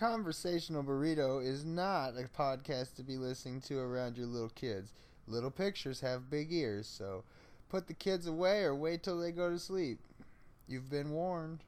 Conversational Burrito is not a podcast to be listening to around your little kids. Little pictures have big ears, so put the kids away or wait till they go to sleep. You've been warned.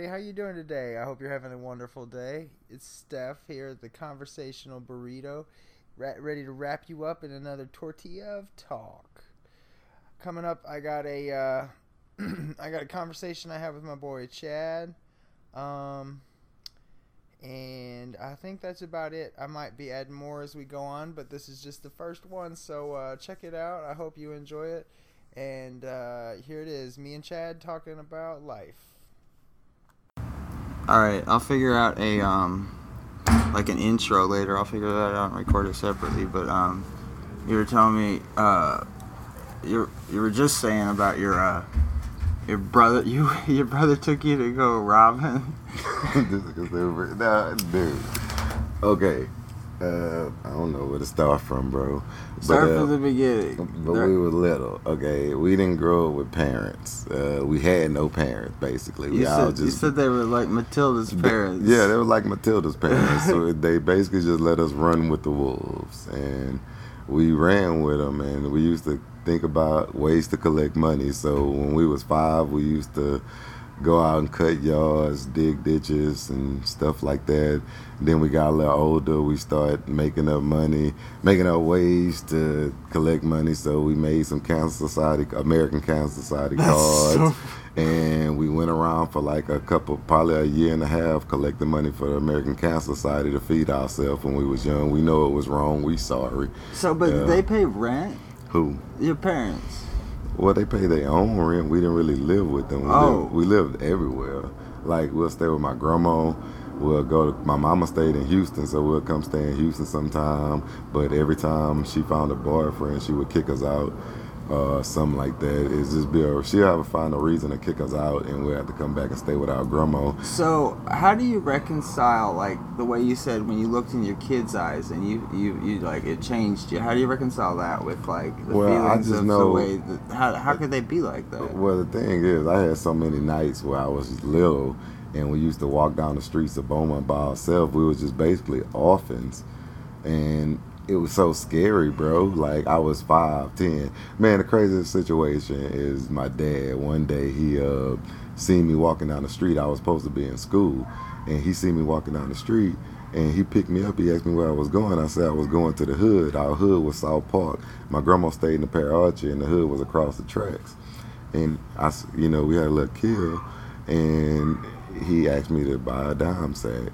Everybody, how you doing today? I hope you're having a wonderful day. It's Steph here at the Conversational Burrito, ready to wrap you up in another tortilla of talk. Coming up, I got a uh, I got a conversation I have with my boy Chad, um, and I think that's about it. I might be adding more as we go on, but this is just the first one, so uh, check it out. I hope you enjoy it. And uh, here it is, me and Chad talking about life. All right, I'll figure out a um, like an intro later. I'll figure that out and record it separately. But um, you were telling me uh, you you were just saying about your uh, your brother. You your brother took you to go robbing. This is. Nah, dude. Okay. Uh, I don't know where to start from, bro. Start uh, from the beginning. But we were little, okay. We didn't grow up with parents. Uh, we had no parents, basically. you We all said just you said they were like Matilda's parents. Yeah, they were like Matilda's parents. so they basically just let us run with the wolves, and we ran with them. And we used to think about ways to collect money. So when we was five, we used to go out and cut yards, dig ditches, and stuff like that. Then we got a little older. We started making up money, making up ways to collect money. So we made some Cancer Society, American Cancer Society That's cards so- and we went around for like a couple, probably a year and a half, collecting money for the American Cancer Society to feed ourselves when we was young. We know it was wrong. We sorry. So, but Yeah. they pay rent. Who? Your parents. Well, they pay their own rent. We didn't really live with them. We, Oh. lived, we lived everywhere. Like we'll stay with my grandma. We'll go to my mama stayed in Houston, so we'll come stay in Houston sometime. But every time she found a boyfriend, she would kick us out. Uh, something like that. It's just be a, she'll have to find a reason to kick us out, and we'll have to come back and stay with our grandma. So, how do you reconcile like the way you said when you looked in your kid's eyes and you you, you like it changed you? How do you reconcile that with like the Well, I feelings just of the way that how how could they be like that? Well, the thing is, I had so many nights where I was little, and we used to walk down the streets of Beaumont by ourselves. We was just basically orphans, and it was so scary, bro. Like I was five, ten. Man, the craziest situation is my dad. One day he uh seen me walking down the street. I was supposed to be in school, and he seen me walking down the street. And he picked me up. He asked me where I was going. I said I was going to the hood. Our hood was South Park. My grandma stayed in the Pear Orchard, and the hood was across the tracks and I, you know, we had a little kill, and he asked me to buy a dime sack,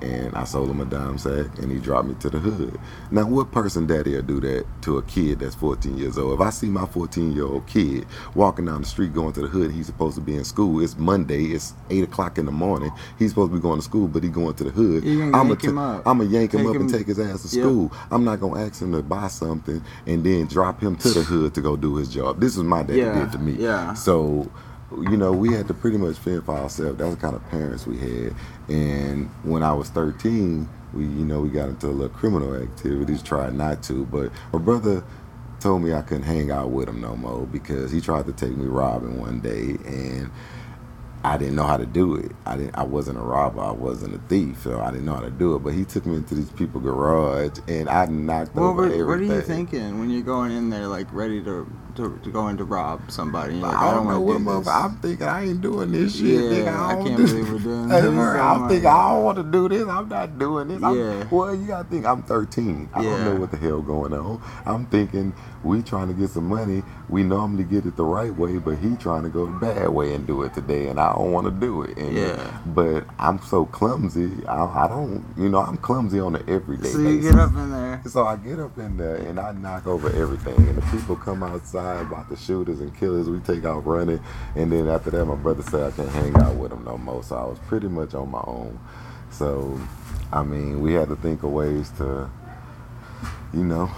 and I sold him a dime sack, and he dropped me to the hood. Now, what person daddy will do that to a kid that's 14 years old? If I see my 14 year old kid walking down the street going to the hood, he's supposed to be in school. It's Monday. It's eight o'clock in the morning. He's supposed to be going to school, but he going to the hood. I'ma yank him up. I'm him and take his ass to Yep. school. I'm not gonna ask him to buy something and then drop him to the hood to go do his job. This is my daddy Yeah, did to me. yeah. So, you know, we had to pretty much fend for ourselves. That's the kind of parents we had. And when I was 13, we, you know, we got into a little criminal activities. Tried not to, but my brother told me I couldn't hang out with him no more because he tried to take me robbing one day and. I didn't know how to do it. I didn't. I wasn't a robber. I wasn't a thief, so I didn't know how to do it. But he took me into these people garage, and I knocked What over were, everything. what are you thinking when you're going in there like ready to to, to go in to rob somebody. Like, I don't know wanna what do mother. this." I'm thinking I ain't doing this shit. nigga. Yeah, I don't can't do- believe we're doing this. I'm thinking I don't want to do this. I'm not doing this. I'm, Yeah. Well, you gotta think I'm 13. I don't know what the hell going on. I'm thinking we trying to get some money. We normally get it the right way, but he trying to go the bad way and do it today, and I don't want to do it. And, Yeah. But I'm so clumsy. I, I don't. You know, I'm clumsy on the everyday So you basis. get up in there. So I get up in there and I knock over everything. And the people come outside about the shooters and killers. We take out running. And then after that, my brother said I can't hang out with them no more. So I was pretty much on my own. So, I mean, we had to think of ways to, you know,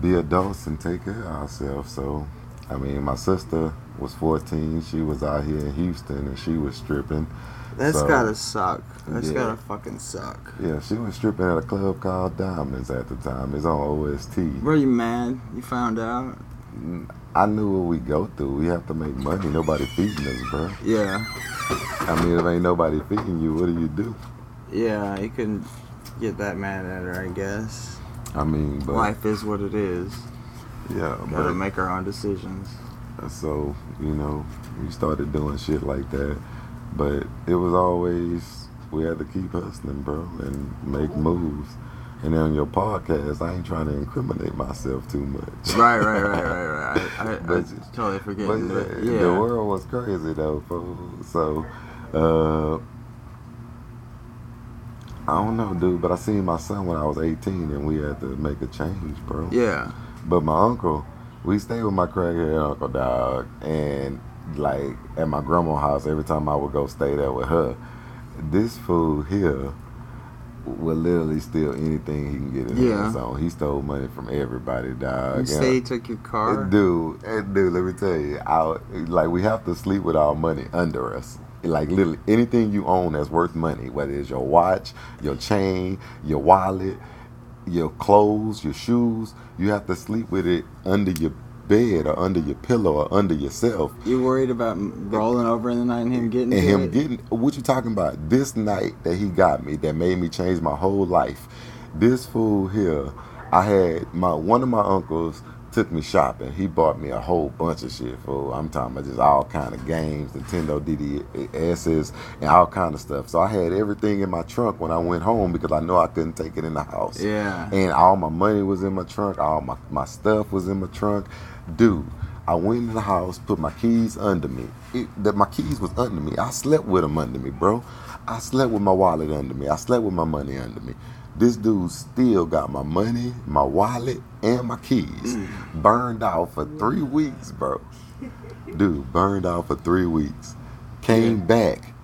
be adults and take care of ourselves. So, I mean, my sister was 14. She was out here in Houston and she was stripping. That's So, gotta suck. That's yeah. gotta fucking suck. Yeah, she was stripping at a club called Diamonds at the time. It's on OST. Were you mad? You found out? Mm, I knew what we go through. We have to make money. Nobody feeding us, bro. Yeah. I mean, if ain't nobody feeding you, what do you do? Yeah, you couldn't get that mad at her, I guess. I mean, but Life is what it is. yeah, Gotta but make our own decisions. so you know, we started doing shit like that. But it was always we had to keep hustling, bro, and make moves. And then on your podcast, I ain't trying to incriminate myself too much. Right, right, right, right, right. I, I, I But- totally But forgetting the, the world was crazy though, fool. So, uh, I don't know, dude. But I seen my son when I was 18, and we had to make a change, bro. Yeah. But my uncle, we stayed with my crackhead uncle, dog, and like at my grandma's house. Every time I would go stay there with her, this fool here will literally steal anything he can get his Yeah. hands on. He stole money from everybody, dog. You say he took your car? Dude, eh, dude, let me tell you, I, like we have to sleep with our money under us. Like literally anything you own that's worth money, whether it's your watch, your chain, your wallet, your clothes, your shoes, you have to sleep with it under your bed or under your pillow or under yourself. You worried about rolling over in the night and him getting And him it? getting what you talking about? This night that he got me, that made me change my whole life. This fool here, I had my one of my uncles took me shopping. He bought me a whole bunch of shit, fool. I'm talking about just all kind of games, Nintendo DDS's, and all kind of stuff. So I had everything in my trunk when I went home because I know I couldn't take it in the house. Yeah. And all my money was in my trunk. All my, my stuff was in my trunk. Dude, I went in the house, put my keys under me. It, that my keys was under me. I slept with them under me, bro. I slept with my wallet under me. I slept with my money under me. This dude still got my money, my wallet, and my keys. Mm. Burned out for three weeks, bro. Dude, burned out for three weeks. Came back.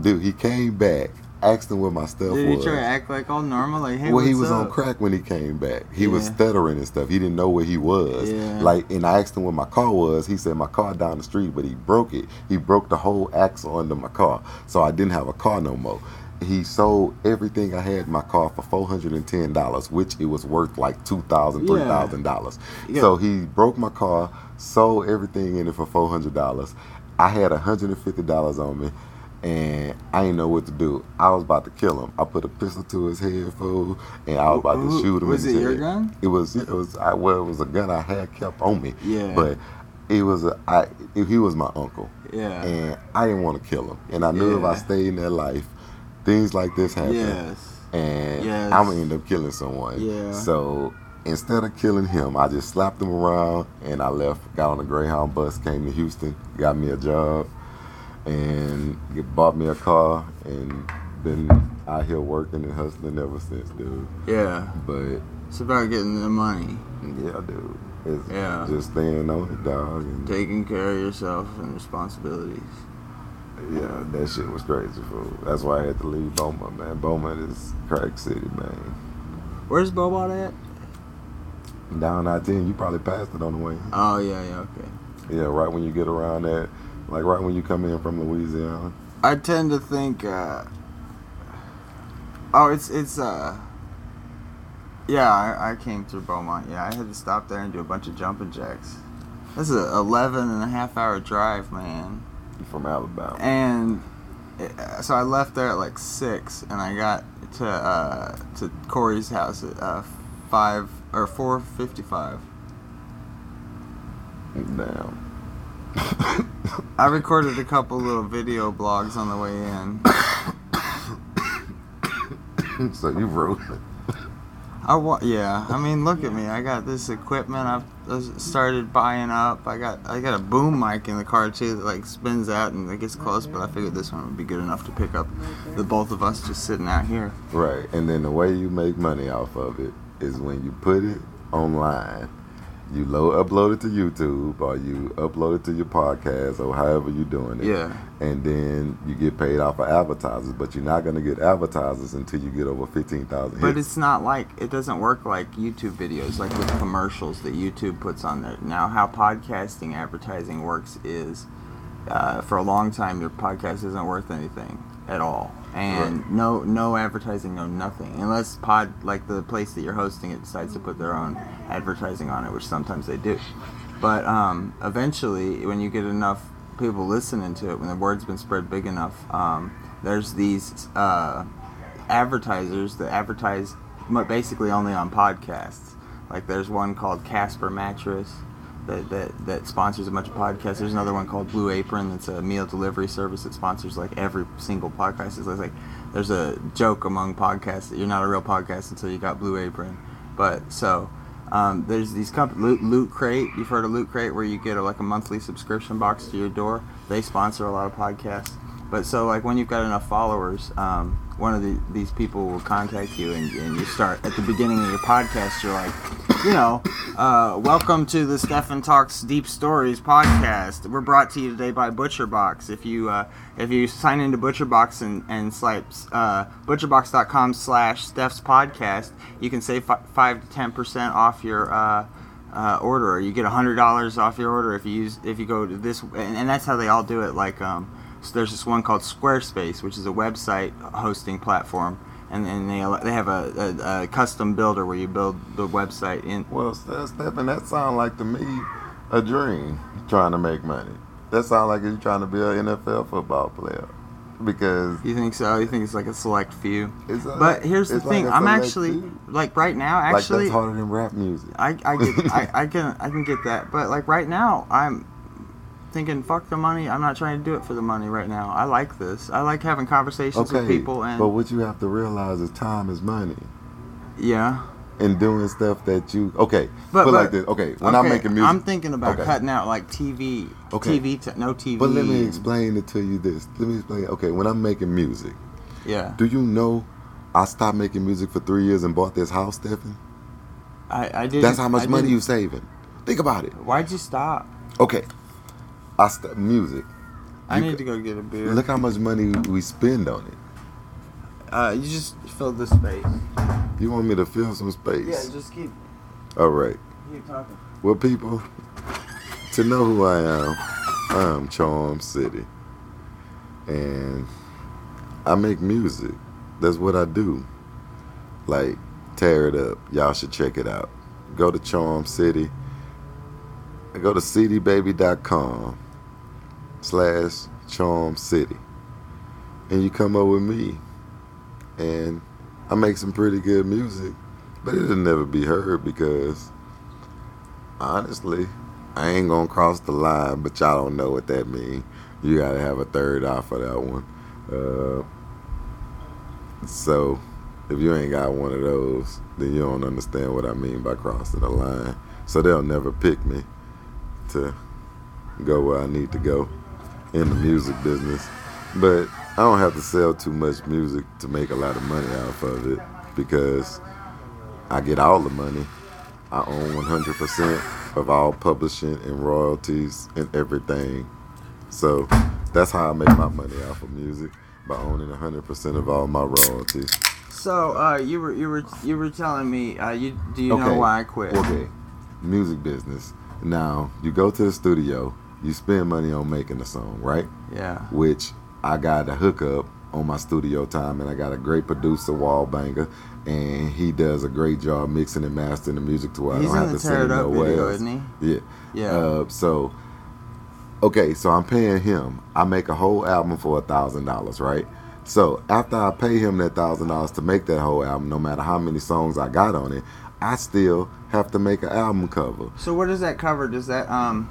Dude, he came back. Asked him where my stuff Did he was. try to act like all normal? Like, hey, well, he was on crack when he came back. He was stuttering and stuff. He didn't know where he was. Yeah. Like, and I asked him where my car was. He said my car down the street, but he broke it. He broke the whole axle under my car, so I didn't have a car no more. He sold everything I had in my car for four hundred and ten dollars, which it was worth like two thousand, three thousand dollars. So he broke my car, sold everything in it for four hundred dollars. I had hundred and fifty dollars on me, and I didn't know what to do. I was about to kill him. I put a pistol to his head, fool, and I was about to shoot him. was it your head. gun? It was. It was. I, well, it was a gun I had kept on me. Yeah. But it was. A, I. He was my uncle, Yeah. and I didn't want to kill him. And I knew if I stayed in that life, things like this happen Yes. and Yes. I'm gonna end up killing someone. Yeah. So instead of killing him, I just slapped him around and I left. Got on a Greyhound bus, came to Houston, got me a job, and get- bought me a car, and been out here working and hustling ever since, dude. Yeah. But It's about getting the money, yeah, dude, it's Yeah. just staying on it, dog. And taking care of yourself and responsibilities. yeah, that shit was crazy, fool. That's why I had to leave Beaumont, man. Beaumont is crack city, man. Where's Bobot at? Down I ten, you probably passed it on the way. Oh yeah, yeah, okay. Yeah, right when you get around that, like right when you come in from Louisiana. I tend to think. Uh, oh, it's it's. uh Yeah, I, I came through Beaumont. Yeah, I had to stop there and do a bunch of jumping jacks. That's a 11 and a half hour drive, man. You from Alabama. And uh, so I left there at like six, and I got to uh, to Corey's house at uh, five or four fifty five. Damn. I recorded a couple little video blogs on the way in. so you wrote it. I wa- yeah. I mean, look at me. I got this equipment. I've started buying up. I got I got a boom mic in the car too that like spins out and it gets close. But I figured this one would be good enough to pick up the both of us just sitting out here. Right. And then the way you make money off of it is when you put it online. You load, upload it to YouTube or you upload it to your podcast or however you're doing it. Yeah. And then you get paid off of advertisers, but you're not going to get advertisers until you get over 15,000 But hits. it's not like it doesn't work like YouTube videos, like with commercials that YouTube puts on there. Now, how podcasting advertising works is, uh, for a long time, your podcast isn't worth anything at all, and no no advertising, no nothing, unless pod like the place that you're hosting it decides to put their own advertising on it, which sometimes they do. But um, eventually, when you get enough people listening to it, when the word's been spread big enough, um, there's these. Uh, advertisers that advertise basically only on podcasts. Like there's one called Casper Mattress that, that, that sponsors a bunch of podcasts. There's another one called Blue Apron that's a meal delivery service that sponsors like every single podcast. It's like there's a joke among podcasts that you're not a real podcast until you got Blue Apron. But so um, there's these companies, Loot, Loot Crate. You've heard of Loot Crate, where you get a, like a monthly subscription box to your door. They sponsor a lot of podcasts. But so like when you've got enough followers, um, one of the, these people will contact you, and, and you start at the beginning of your podcast. You're like, you know, uh, welcome to the Stefan Talks Deep Stories podcast. We're brought to you today by ButcherBox. If you uh, if you sign into ButcherBox and and swipe uh, ButcherBox.com slash Steph's podcast, you can save fi- five to ten percent off your. Uh, uh, order, or you get hundred dollars off your order if you use if you go to this, and, and that's how they all do it. Like, um, so there's this one called Squarespace, which is a website hosting platform, and then they they have a, a, a custom builder where you build the website in. Well, Ste- Stephen, that sounds like to me a dream trying to make money. That sounds like you're trying to be an NFL football player because You think so? You think it's like a select few? it's a, But here's the like thing: a I'm actually few. like right now, like actually, that's harder than rap music. I, I get I, I can I can get that, but like right now I'm thinking fuck the money. I'm not trying to do it for the money right now. I like this. I like having conversations Okay, with people and but what you have to realize is time is money. yeah. And doing stuff that you okay, But, but like this. Okay, when I'm making music, I'm thinking about Okay. cutting out like TV, Okay. TV, t- no TV. but let me explain it to you. This, let me explain. Okay, when I'm making music, Yeah, do you know I stopped making music for three years and bought this house, Stephen? I, I did. That's how much I money didn't- you saving. Think about it. Why'd you stop? Okay, I stopped music. I You need c- to go get a beer. Look how much money we spend on it. uh, you just fill the space. You want me to fill some space? Yeah, just keep All right. keep talking. Well, people, to know who I am, I am Charm City. And I make music. That's what I do. Like, tear it up. Y'all should check it out. Go to Charm City. Go to cdbaby.com slash Charm City. And you come up with me. And I make some pretty good music. But it'll never be heard because honestly, I ain't gonna cross the line, but y'all don't know what that means. You gotta have a third eye for that one. Uh, so, if you ain't got one of those, then you don't understand what I mean by crossing the line. So they'll never pick me to go where I need to go in the music business. But I don't have to sell too much music to make a lot of money off of it because I get all the money. I own 100% of all publishing and royalties and everything. So that's how I make my money off of music by owning 100% of all my royalties. So, uh, you were you were you were telling me, uh, you do you know why I quit? Okay, music business. Now you go to the studio, you spend money on making a song, right? Yeah. Which I got a hookup on my studio time, and I got a great producer, Wallbanger, and he does a great job mixing and mastering the music to where He's I don't have to send It it Up nowhere video, else. isn't Yeah. he? Yeah. Uh, so, okay, so I'm paying him. I make a whole album for a thousand dollars, right? So after I pay him that thousand dollars to make that whole album, no matter how many songs I got on it, I still have to make an album cover. so what does that cover? Does that um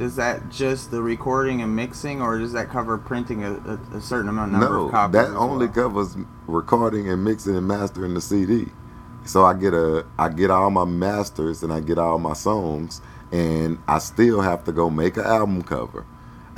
does that just the recording and mixing, or does that cover printing a, a, a certain amount number No, of copies? No, that only well? covers recording and mixing and mastering the CD. So I get a I get all my masters and I get all my songs and I still have to go make an album cover.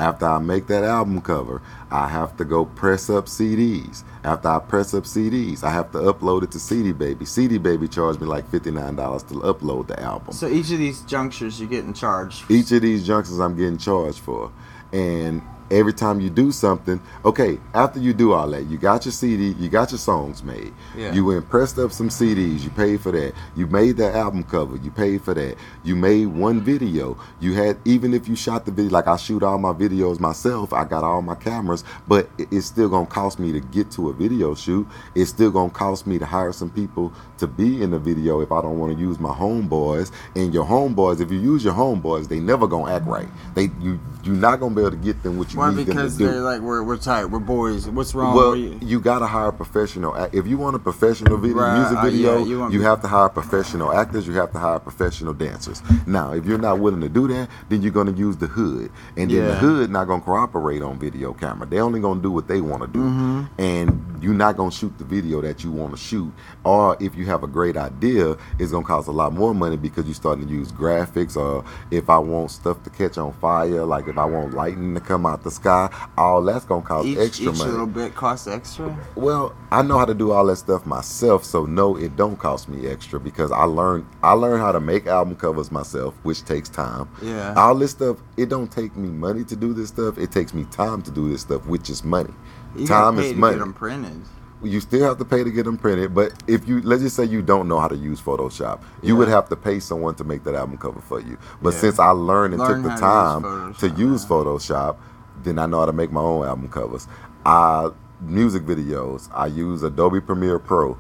After I make that album cover, I have to go press up CDs. After I press up CDs, I have to upload it to CD Baby. CD Baby charged me like fifty nine dollars to upload the album. So each of these junctures you're getting charged. Each of these junctures I'm getting charged for. And every time you do something, okay, after you do all that, you got your CD, you got your songs made. Yeah. You went pressed up some CDs, you paid for that. You made the album cover, you paid for that. You made one video. You had even if you shot the video like I shoot all my videos myself, I got all my cameras, but it's still gonna cost me to get to a video shoot. It's still gonna cost me to hire some people to be in the video if I don't want to use my homeboys. And your homeboys, if you use your homeboys, they never gonna act right. They you you're not gonna be able to get them what you Why? Because they're like we're we're tight, we're boys. What's wrong? Well, you? you gotta hire a professional. If you want a professional video, Right, music uh, yeah, video, you you, have to hire professional actors. You have to hire professional dancers. Now, if you're not willing to do that, then you're gonna use the hood, and then the hood not gonna cooperate on video camera. They only gonna do what they want to do, Mm-hmm. and you're not gonna shoot the video that you want to shoot. Or if you have a great idea, it's gonna cost a lot more money because you're starting to use graphics. Or if I want stuff to catch on fire, like if I want lightning to come out the sky, all that's gonna cost each extra each money. little bit costs extra. Well, I know how to do all that stuff myself, so no, it don't cost me extra because I learned I learned how to make album covers myself, which takes time. Yeah. All this stuff, it don't take me money to do this stuff. It takes me time to do this stuff, which is money. You time is to money. get them printed. You still have to pay to get them printed, but if you let's just say you don't know how to use Photoshop, you Yeah. would have to pay someone to make that album cover for you. But Yeah. since I learned and Learn took the time to use to use. Photoshop, then I know how to make my own album covers. I music videos, I use Adobe Premiere Pro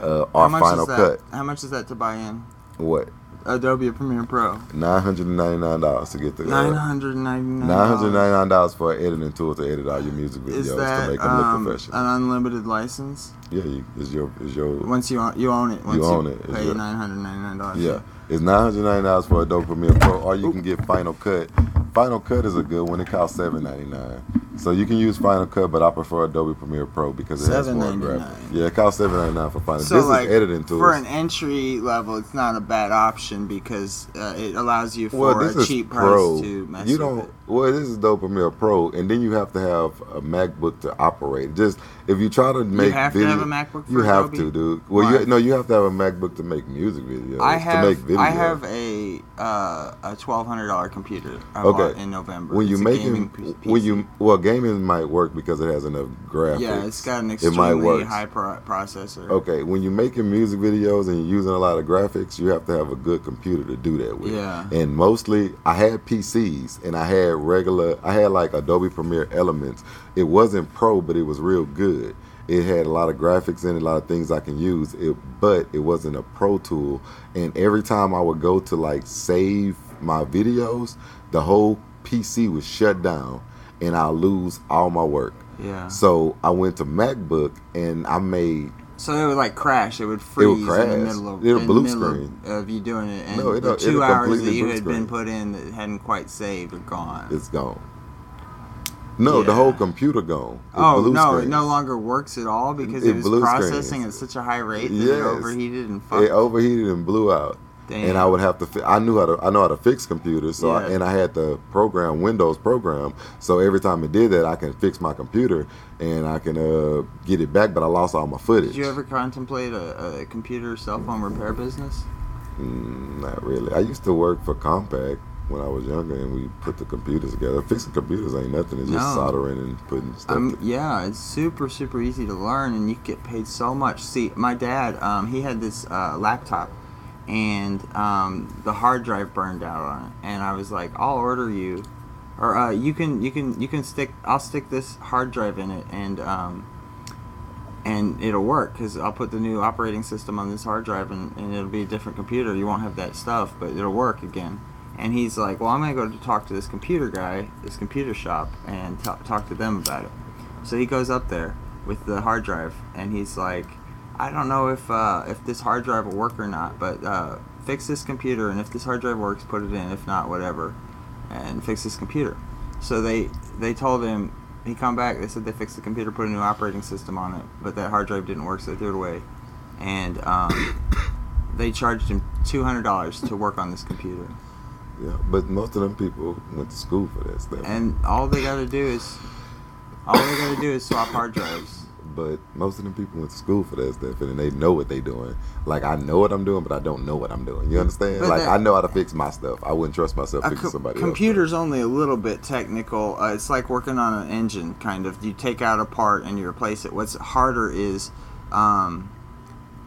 uh, How or much Final is that? Cut. How much is that to buy in? What? Adobe Premiere Pro. Nine hundred and ninety nine dollars to get the Nine hundred ninety nine. Nine hundred ninety nine dollars for an editing tool to edit all your music videos Is to make them look um, professional. an unlimited license? yeah, you, is your is your Once you own, you own it. Once you, own it. It's Pay nine hundred ninety nine dollars. Yeah, it's nine hundred ninety dollars for Adobe Premiere Pro, or you can get Final Cut. Final Cut is a good one. It costs seven ninety nine. So you can use Final Cut, but I prefer Adobe Premiere Pro because it has more $7.99. graphics. Yeah, it costs seven ninety nine for Final. So this like is editing tools. for an entry level, it's not a bad option because uh, it allows you for well, a cheap price Pro. to mess you with don't. it. Well, this is Adobe Premiere Pro, and then you have to have a MacBook to operate. Just if you try to make you have to have a MacBook you have Adobe? to, dude. Well, Why? you, no, you have to have a MacBook to make music videos. I to have make video. I have a uh, a twelve hundred dollar computer I Okay. in November. when you It's make gaming it, p- when you well, gaming might work because it has enough graphics. yeah, it's got an It might extremely high pro- processor. Okay, when you're making music videos and you're using a lot of graphics, you have to have a good computer to do that with. Yeah. And mostly, I had PCs and I had regular, I had like Adobe Premiere Elements. It wasn't pro, but it was real good. It had a lot of graphics in it, a lot of things I can use. It, but it wasn't a pro tool. And every time I would go to like save my videos, the whole PC was shut down, and I'll lose all my work. Yeah. So I went to MacBook and I made So it would like crash. It would freeze in the middle of It'll blue the middle of- screen. of you doing it, and No, the it'll- 2 it'll hours that you had been put in that hadn't quite saved are gone. it's gone. No, the whole computer gone. It oh blue no, it no longer works at all because It it, was processing screens. at such a high rate that Yes. it overheated and fucked. It overheated and blew out. And I would have to. Fi- I knew how to. I know how to fix computers. So I, and I had the program Windows program. So every time it did that, I can fix my computer and I can uh, get it back. But I lost all my footage. Did you ever contemplate a, a computer cell phone repair business? Mm, not really. I used to work for Compaq when I was younger, and we put the computers together. Fixing computers ain't nothing. It's just soldering and putting stuff. Um, yeah, it's super super easy to learn, and you get paid so much. See, my dad, um, he had this uh, laptop, and um, the hard drive burned out on it, and I was like, I'll order you, or uh, you can you can you can stick I'll stick this hard drive in it, and um, and it'll work because I'll put the new operating system on this hard drive, and, and it'll be a different computer. You won't have that stuff, but it'll work again. And he's like, well, I'm gonna go to talk to this computer guy, this computer shop, and t- talk to them about it. So he goes up there with the hard drive, and he's like, I don't know if uh, if this hard drive will work or not, but uh, fix this computer, and if this hard drive works, put it in. If not, whatever. and fix this computer. So they they told him he come back. They said they fixed the computer, put a new operating system on it, but that hard drive didn't work, so they threw it away. And um, they charged him two hundred dollars to work on this computer. Yeah, but most of them people went to school for that stuff. And all they got to do is all they got to do is swap hard drives. But most of them people went to school for that stuff, and they know what they're doing. Like I know what I'm doing, but I don't know what I'm doing. You understand? But like that- I know how to fix my stuff. I wouldn't trust myself fixing co- somebody computer's only a little bit technical. Uh, it's like working on an engine, kind of. You take out a part and you replace it. What's harder is, um,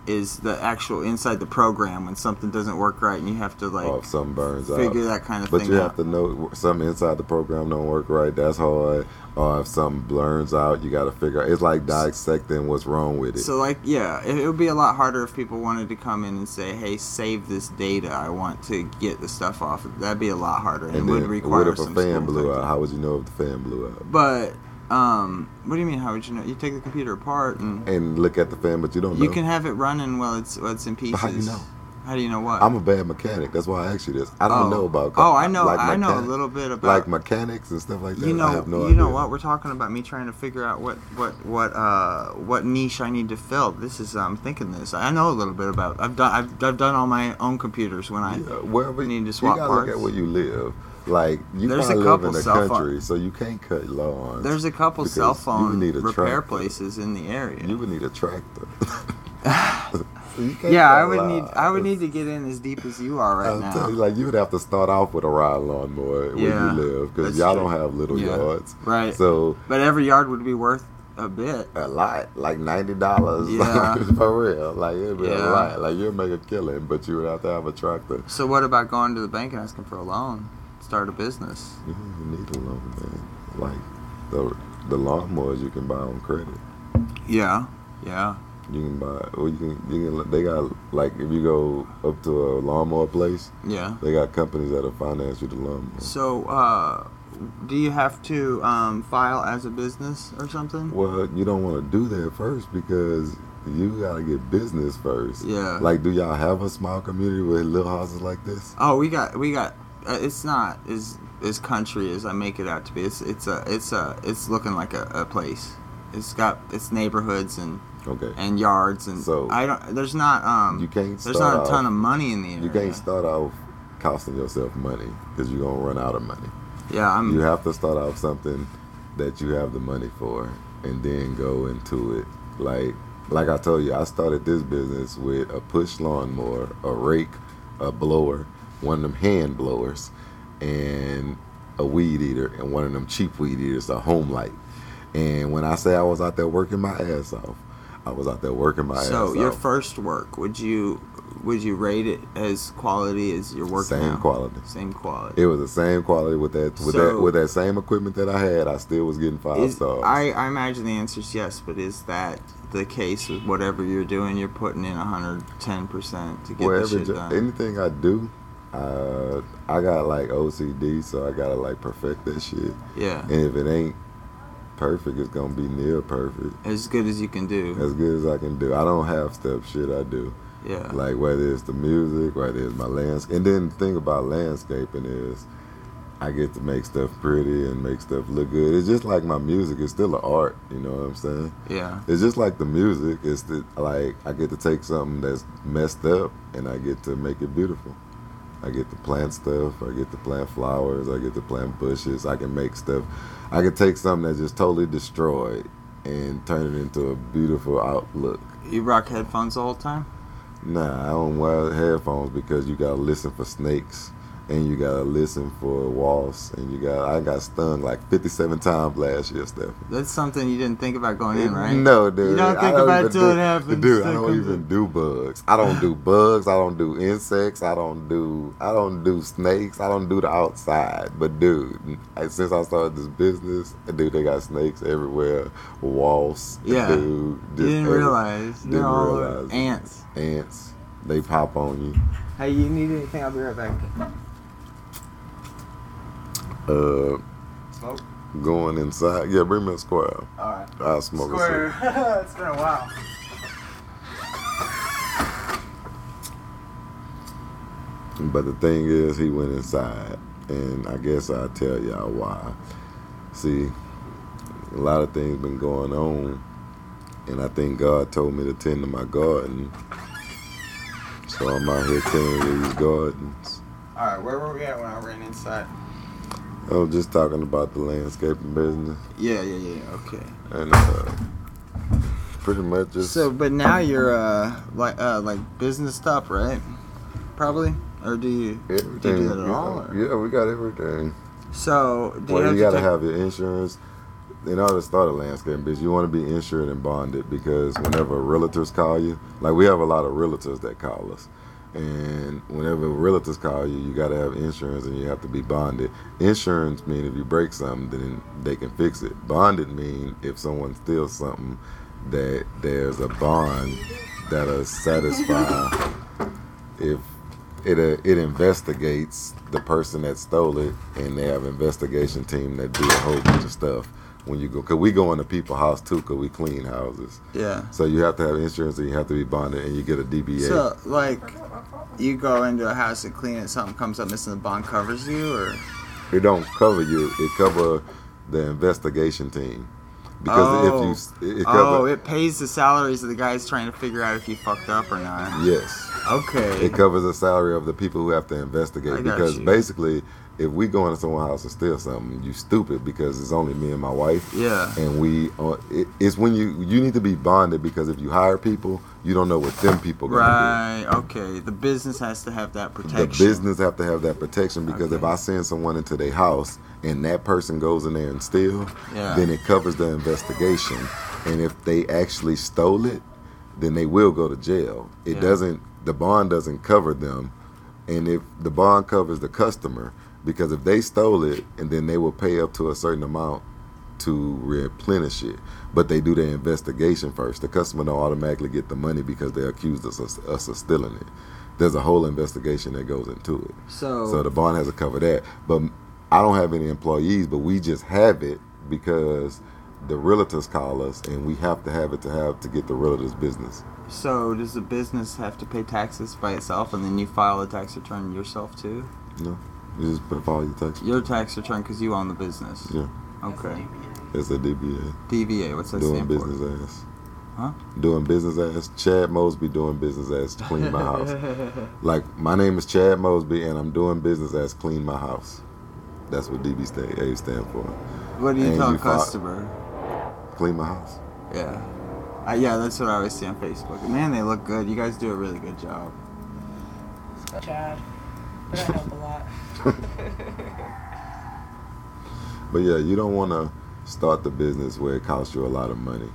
is the actual inside the program when something doesn't work right and you have to like if something burns figure out. that kind of But thing you out. have to know something inside the program don't work right. That's hard. Or if something blurs out, you got to figure. It's like dissecting what's wrong with it. So like yeah, it, it would be a lot harder if people wanted to come in and say, "Hey, save this data. I want to get the stuff off." That'd be a lot harder and, and it would require what if a fan blew out? How would you know if the fan blew out? But um, what do you mean? How would you know? You take the computer apart and And look at the fan, but you don't know. you can have it running while it's while it's in pieces. But how do you know? How do you know what? I'm a bad mechanic. That's why I asked you this. I don't Oh. know about. Oh, I know. like I know a little bit about. like mechanics and stuff like that. you know, I have no you idea. know what we're talking about. Me trying to figure out what what what uh what niche I need to fill. This is I'm thinking this. I know a little bit about. I've done I've, I've done all my own computers when I. Yeah, wherever need to you swap gotta look at where you live. Like you There's a live in the cell phone- country, so you can't cut lawns. There's a couple cell phone need repair tractor. places in the area. You would need a tractor. Yeah, I would need I would need to get in as deep as you are right now. you, like you would have to start off with a ride lawnmower where Yeah, you live because y'all true. don't have little Yeah. yards. Right. So But every yard would be worth a bit. a lot, like ninety dollars, Yeah. for real. Like it'd be Yeah. a lot. Like you'd make a killing, but you would have to have a tractor. So what about going to the bank and asking for a loan? Start a business. You need a loan, man. Like the the lawnmowers you can buy on credit. Yeah. Yeah. You can buy, or you can, you can. They got like if you go up to a lawnmower place, Yeah. they got companies that'll finance you the lawnmower. So uh do you have to um, file as a business or something? Well, you don't want to do that first because you gotta get business first. Yeah. Like, do y'all have a small community with little houses like this? Oh, we got we got. Uh, it's not as as country as I make it out to be. It's it's a it's a it's looking like a, a place. It's got it's neighborhoods and Okay. and yards and So- I don't. There's not um. You can't there's not a ton of money in the area. You can't start off costing yourself money because you're gonna run out of money. Yeah, I'm. You have to start off something that you have the money for, and then go into it. Like, like I told you, I started this business with a push lawnmower, a rake, a blower, one of them hand blowers, and a weed eater, and one of them cheap weed eaters, a home light. And when I say I was out there working my ass off, I was out there working my so ass off. So your first work, would you would you rate it as quality as your work Same now? quality. Same quality. It was the same quality with that with So- that with that same equipment that I had. I still was getting five Is, stars. I, I imagine the answer is yes, but is that the case with whatever you're doing? You're putting in 110 percent to get well, shit done. anything I do, uh, I got like OCD, so I gotta like perfect that shit. yeah, And if it ain't perfect, it's gonna be near perfect. as good as you can do. As good as I can do. I don't have step shit I do. Yeah, Like whether it's the music, whether it's my landscape. And then the thing about landscaping is I get to make stuff pretty and make stuff look good. It's just like my music. It's still an art. You know what I'm saying? yeah, It's just like the music. It's the, like I get to take something that's messed up and I get to make it beautiful. I get to plant stuff. I get to plant flowers. I get to plant bushes. I can make stuff. I can take something that's just totally destroyed and turn it into a beautiful outlook. you rock headphones all the time. Nah, I don't wear headphones because you gotta listen for snakes and you gotta listen for wasps and you got. I got stung like 57 times last year, Steph. That's something you didn't think about going in, right? No, dude. You don't I think about it even till do- it happens. Dude, I don't even in. do bugs. I don't do bugs. I don't do insects. I don't do. I don't do snakes. I don't do the outside. But dude, I- since I started this business, dude, they got snakes everywhere. Wasps. Yeah. Dude, You didn't every- realize. They're didn't all realize. ants. ants. They pop on you. Hey, you need anything? I'll be right back. Uh, Smoke. going inside. Yeah, bring me a square. All right. I'll smoke a Square. it's been a while. But the thing is, he went inside and I guess I'll tell y'all why. See, a lot of things been going on, and I think God told me to tend to my garden. So I'm out here tending to these gardens. All right, where were we at when I ran inside? I was just talking about the landscaping business, Yeah, yeah, yeah. Okay. and uh, pretty much just So, but now you're uh like uh like business stuff, right? Probably, or do you? everything. do you do that at yeah, all, or- Yeah, we got everything. So, do Well, you, you, have to gotta have your insurance. In order to start a landscaping business, you want to be insured and bonded because whenever realtors call you, like we have a lot of realtors that call us, and whenever realtors call you, you gotta have insurance and you have to be bonded. Insurance mean if you break something, then they can fix it. Bonded mean if someone steals something, that there's a bond that'll satisfy if it uh, it investigates the person that stole it, and they have investigation team that do a whole bunch of stuff. When you go, cause we go into people's house too, cause we clean houses. Yeah. So you have to have insurance, and you have to be bonded, and you get a DBA. So, like, you go into a house to clean it, something comes up missing, the bond covers you, or it don't cover you; it cover the investigation team. Because if you, it, it cover, oh, it pays the salaries of the guys trying to figure out if you fucked up or not. yes, Okay. it covers the salary of the people who have to investigate. I because basically, if we go into someone's house and steal something, you stupid because it's only me and my wife. yeah. and we uh, it, it's when you you need to be bonded because if you hire people you don't know what them people Right. Okay. The business has to have that protection. the business have to have that protection because if i send someone into their house and that person goes in there and steal Yeah. then it covers the investigation and if they actually stole it then they will go to jail it Yeah. doesn't the bond doesn't cover them and if the bond covers the customer because if they stole it and then they will pay up to a certain amount to replenish it but they do their investigation first the customer don't automatically get the money because they accused us of, us of stealing it there's a whole investigation that goes into it so, so the bond has to cover that but i don't have any employees but we just have it because the realtors call us and we have to have it to have to get the realtors business so does the business have to pay taxes by itself, and then you file a tax return yourself too? No. You just file your tax Your tax return because you own the business. Yeah. Okay. It's a dba DVA. What's that doing business for? ass Huh? doing business ass chad mosby doing business ass clean my house Like my name is Chad Mosby, and I'm doing business ass. Clean My House. That's what DB stand, A stand for. what do you And tell you a file- customer? Clean My House. Yeah. Uh, yeah, that's what I always see on Facebook. Man, they look good. You guys do a really good job. Chad. That help a lot. But yeah, you don't want to start the business where it costs you a lot of money.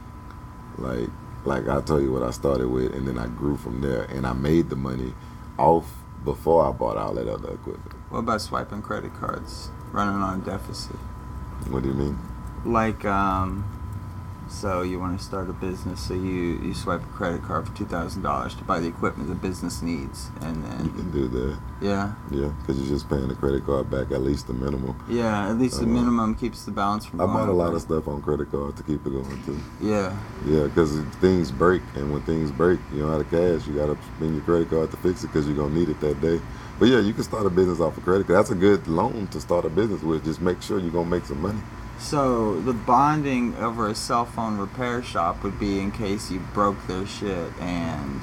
Like, like I told you what I started with, and then I grew from there, and I made the money off before I bought all that other equipment. What about swiping credit cards? Running on a deficit? What do you mean? Like, um, so you want to start a business, so you, you swipe a credit card for $2,000 to buy the equipment the business needs. And then You can do that, yeah, yeah, because you're just paying the credit card back at least the minimum. yeah, at least the Uh, minimum keeps the balance from I bought a lot of stuff on credit card to keep it going too. Yeah, Yeah, because things break, and when things break, you don't have the cash. You gotta spend your credit card to fix it because you're gonna need it that day. But yeah, you can start a business off of credit. That's a good loan to start a business with. Just make sure you're gonna make some money. So the bonding over a cell phone repair shop would be in case you broke their shit and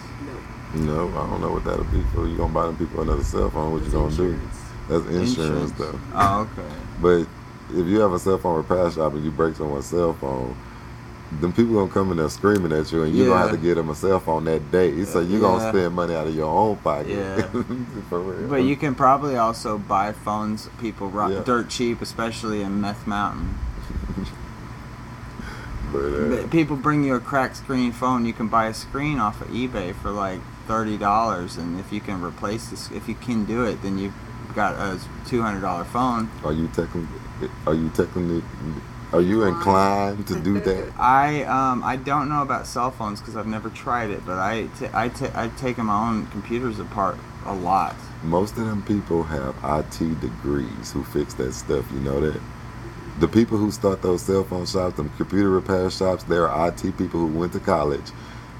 No, I don't know what that'll be for. You gonna buy them people another cell phone? What you gonna do? That's insurance, though. Oh, okay. But if you have a cell phone repair shop and you break someone's cell phone, then people gonna come in there screaming at you, and you're gonna have to get them a cell phone that day. So you're gonna spend money out of your own pocket. Yeah. for real. But you can probably also buy phones people rock Yeah. dirt cheap, especially in Meth Mountain. But, uh, People bring you a cracked screen phone. You can buy a screen off of eBay for like thirty dollars, and if you can replace this, if you can do it, then you've got a two hundred dollar phone. Are you technically? Are you technically? Are you inclined to do that? I um I don't know about cell phones because I've never tried it, but I t- I t- I've taken my own computers apart a lot. Most of them people have IT degrees who fix that stuff. You know that. The people who start those cell phone shops, them computer repair shops, they're IT people who went to college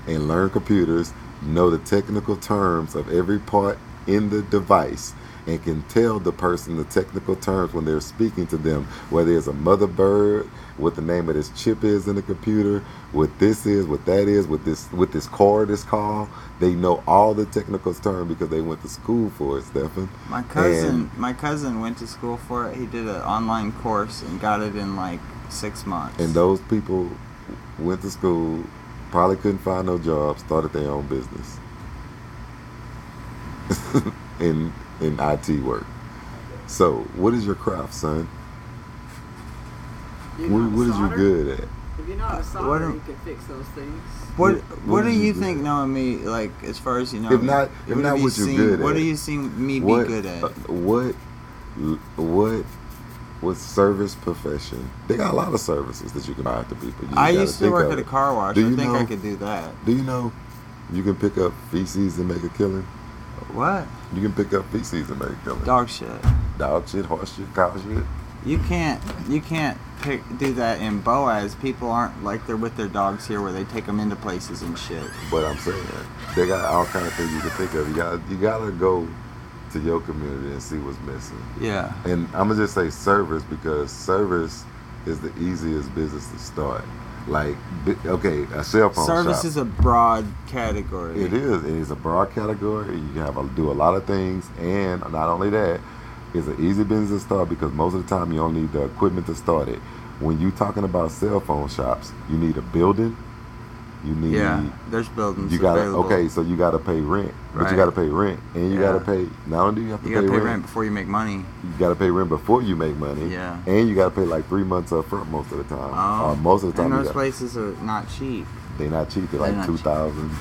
and learned computers, know the technical terms of every part in the device, and can tell the person the technical terms when they're speaking to them, whether it's a motherboard, what the name of this chip is in the computer, what this is, what that is, what this what this card is called. They know all the technical terms because they went to school for it, Stefan. My cousin, my cousin went to school for it. He did an online course and got it in like six months. And those people went to school, probably couldn't find no job, started their own business in in IT work. So, what is your craft, son? You What, know how to what is you good at? If you know how to solder, what am- you can fix those things. What What- What, what do you you do? think knowing me like as far as you know? If me, not- if what not have you what you're seen, good What do you see me what, be good at? uh, what, what, what service profession? They got a lot of services that you can buy to people. You just I used to work at a car wash. Do I you think I know- could do that. Do you know you can pick up feces and make a killing? What? You can pick up feces and make killing. Dog shit. Dog shit, horse shit, cow shit. You can't you can't pick, do that in Boaz. People aren't like they're with their dogs here where they take them into places and shit. But I'm saying they got all kind of things you can think of. You got you gotta go to your community and see what's missing. Yeah. And I'm gonna just say service because service is the easiest business to start. Like, okay, a cell phone Service shop. is a broad category. It is. It is a broad category. You have to do a lot of things, and not only that, it's an easy business to start because most of the time you don't need the equipment to start it. When you're talking about cell phone shops, you need a building. You need. Yeah. There's buildings You gotta available. okay, so you gotta pay rent, but you gotta pay rent, and you Yeah. gotta pay. Not only do you have to You pay, gotta pay rent, rent before you make money. you gotta pay rent before you make money. Yeah. and you gotta pay like three months up front most of the time. Oh. or most of the time, and those got, places are not cheap. they're not cheap. They're They're like two thousand.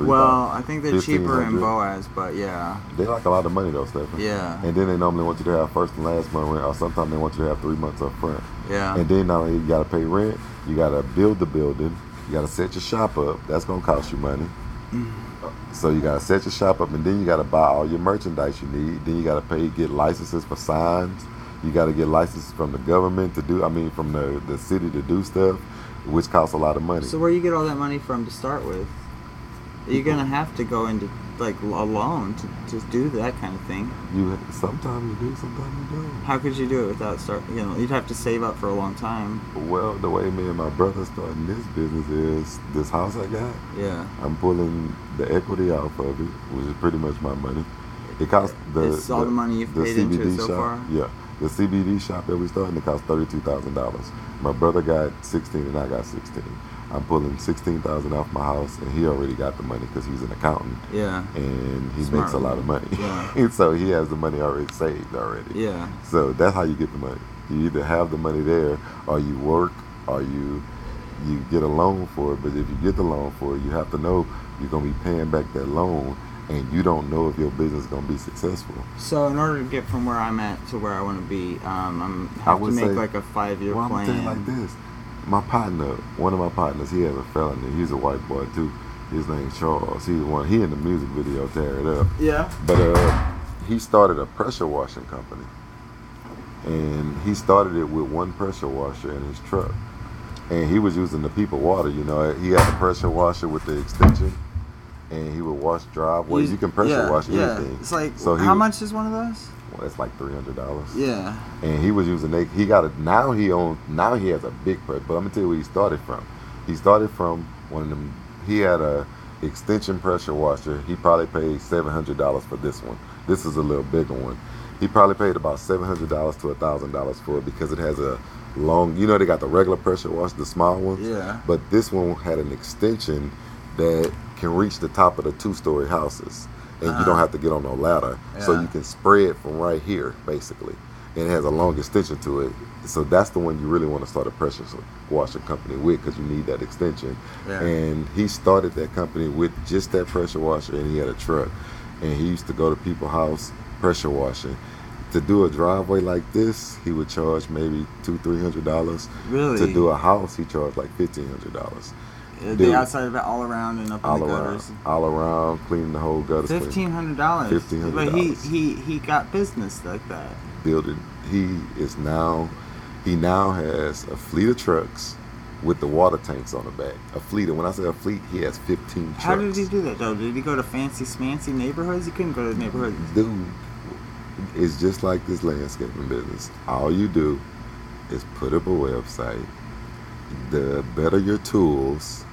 Well, I think they're cheaper in 1500. Boaz, but yeah, They like a lot of money though, Stephen. yeah, And then they normally want you to have first and last month rent, or sometimes they want you to have three months up front. yeah. And then not only you gotta pay rent, you gotta build the building, you gotta set your shop up. That's gonna cost you money. Mm-hmm. So you gotta set your shop up, and then you gotta buy all your merchandise you need. Then you gotta pay, get licenses for signs. You gotta get licenses from the government to do. I mean, from the the city to do stuff, which costs a lot of money. So where you get all that money from to start with? You're mm-hmm. gonna have to go into like alone to, to do that kind of thing. you sometimes you do, sometimes you don't. How could you do it without start? You know, you'd have to save up for a long time. Well, the way me and my brother starting this business is this house I got. Yeah. I'm pulling the equity off of it, which is pretty much my money. It costs the It's all the money you've paid into it so shop. far? Yeah, the CBD shop that we started it cost thirty two thousand dollars. My brother got sixteen and I got sixteen. I'm pulling sixteen thousand off my house, and he already got the money because he's an accountant Yeah. and he Smart. makes a lot of money. Yeah. so he has the money already saved already. Yeah. So that's how you get the money. You either have the money there, or you work, or you you get a loan for it. But if you get the loan for it, you have to know you're gonna be paying back that loan, and you don't know if your business is gonna be successful. So in order to get from where I'm at to where I want to be, um, I'm I have to make say- like a five year Well, I'm plan. you like this: my partner, one of my partners, he has a felony. He's a white boy too. His name's Charles. He's the one. He in the music video tear it up. Yeah. But uh, he started a pressure washing company, and he started it with one pressure washer in his truck, and he was using the people water. You know, he had a pressure washer with the extension, and he would wash driveways. You, can pressure yeah, wash yeah. anything. It's like So how would- much is one of those? Well, it's like three hundred dollars. Yeah. And he was using they he got it now he owns now he has a big press, but I'm gonna tell you where he started from. He started from one of them he had a extension pressure washer. He probably paid seven hundred dollars for this one. This is a little bigger one. He probably paid about seven hundred dollars to a thousand dollars for it because it has a long you know they got the regular pressure washer, the small ones. Yeah. But this one had an extension that can reach the top of the two story houses. And you Uh-huh. don't have to get on no ladder. So you can spray it from right here, basically. And it has a long extension to it. So that's the one you really want to start a pressure washer company with because you need that extension. Yeah. And he started that company with just that pressure washer and he had a truck. And he used to go to people's house pressure washing. To do a driveway like this, he would charge maybe two, three hundred dollars. Really? To do a house, he charged like fifteen hundred dollars. Dude. the outside of it, all around and up in All the around, gutters. all around, cleaning the whole gutters. Fifteen hundred dollars. $1,500. But he he he got business like that. building. He is now, he now has a fleet of trucks with the water tanks on the back. A fleet. And when I say a fleet, he has 15 trucks. How did he do that though? Did he go to fancy smancy neighborhoods? He couldn't go to neighborhoods. Dude, it's just like this landscaping business. All you do is put up a website. The better your tools,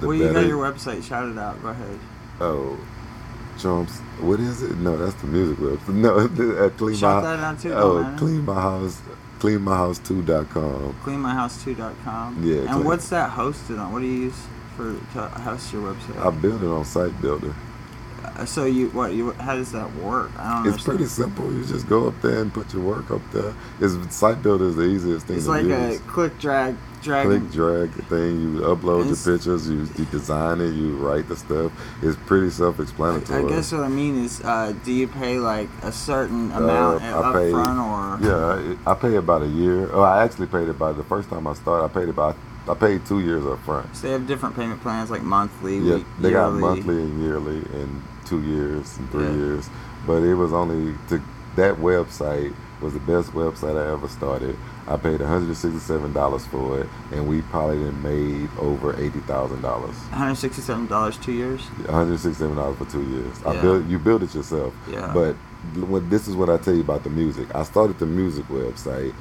the well, you better. got your website. Shout it out. Go ahead. oh, Trumps. What is it? No, that's the music website. No, uh, clean Shout my that out too. oh, matter. clean my house. Cleanmyhouse2.com. cleanmyhouse2.com. Yeah, And clean- what's that hosted on? What do you use for to host your website? I built it on Site Builder. Uh, so you what you how does that work? I don't It's pretty simple. You just go up there and put your work up there. It's Site Builder is the easiest thing It's to like use. a click drag drag. click drag thing you upload It's- your pictures you, you design it you write the stuff it's pretty self-explanatory I guess what I mean is, uh, do you pay like a certain Uh, amount I up pay- front or? yeah I, I pay about a year oh i actually paid it by the first time i started i paid about i paid two years up front So they have different payment plans, like monthly, yeah week, they got monthly and yearly and two years and three Yeah. years but it was only to that website was the best website i ever started i paid $167 for it and we probably made over $80000 One hundred sixty-seven dollars, two years. $167 for two years. I Yeah. built you build it yourself. Yeah. But what this is what I tell you about the music. I started the music website,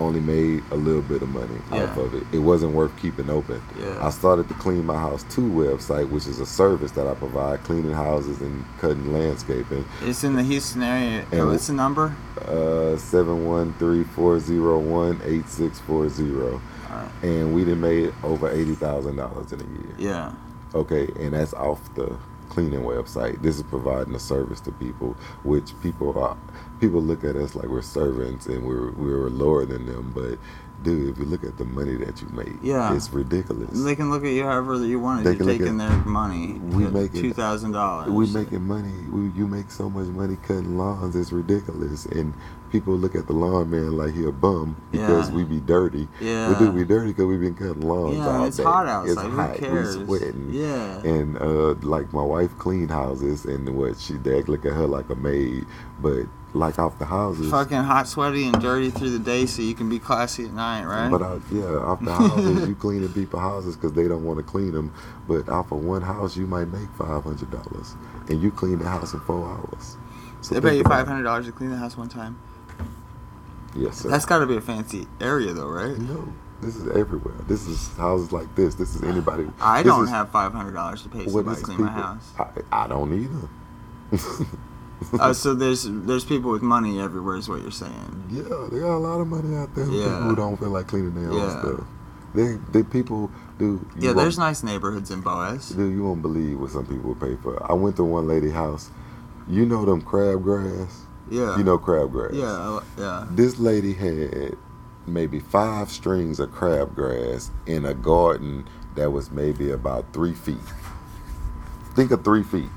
only made a little bit of money Yeah. off of it. It wasn't worth keeping open. Yeah. I started the Clean My House 2 website, which is a service that I provide, cleaning houses and cutting landscaping. It's in the Houston area. And- What's the number? Uh, 713-401-8640. Alright. And we done made over $80,000 in a year. Yeah. Okay, and that's off the cleaning website. This is providing a service to people, which people are people look at us like we're servants and we're we're lower than them. But dude, if you look at the money that you make, Yeah. it's ridiculous. They can look at you however that you want. They You're taking their money. We make two thousand dollars. we making money. We, you make so much money cutting lawns. It's ridiculous. And people look at the lawn man like he a bum because Yeah. we be dirty. Yeah. We do be dirty because we been cutting lawns Yeah, all it's day. hot outside. It's Who hot. cares? We sweating. Yeah. And uh, like my wife clean houses, and what she they look at her like a maid, but like off the houses. Fucking hot, sweaty, and dirty through the day, so you can be classy at night, right? But uh, yeah, off the houses, you clean cleaning people houses because they don't want to clean them. But off of one house, you might make five hundred dollars, and you clean the house in four hours. So they pay you five hundred dollars to clean the house one time. Yes, sir. That's got to be a fancy area, though, right? no. This is everywhere. This is houses like this. This is anybody. I don't is- have five hundred dollars to pay somebody to clean people- my house. I, I don't either. Oh, so there's there's people with money everywhere, is what you're saying? Yeah, they got a lot of money out there. Yeah. People who don't feel like cleaning their own stuff. They, they people do. Yeah, there's nice neighborhoods in Boaz. Dude, you won't believe what some people pay for. I went to one lady house. You know them crabgrass? Yeah. You know crabgrass. Yeah, yeah. This lady had maybe five strings of crabgrass in a garden that was maybe about three feet. Think of three feet.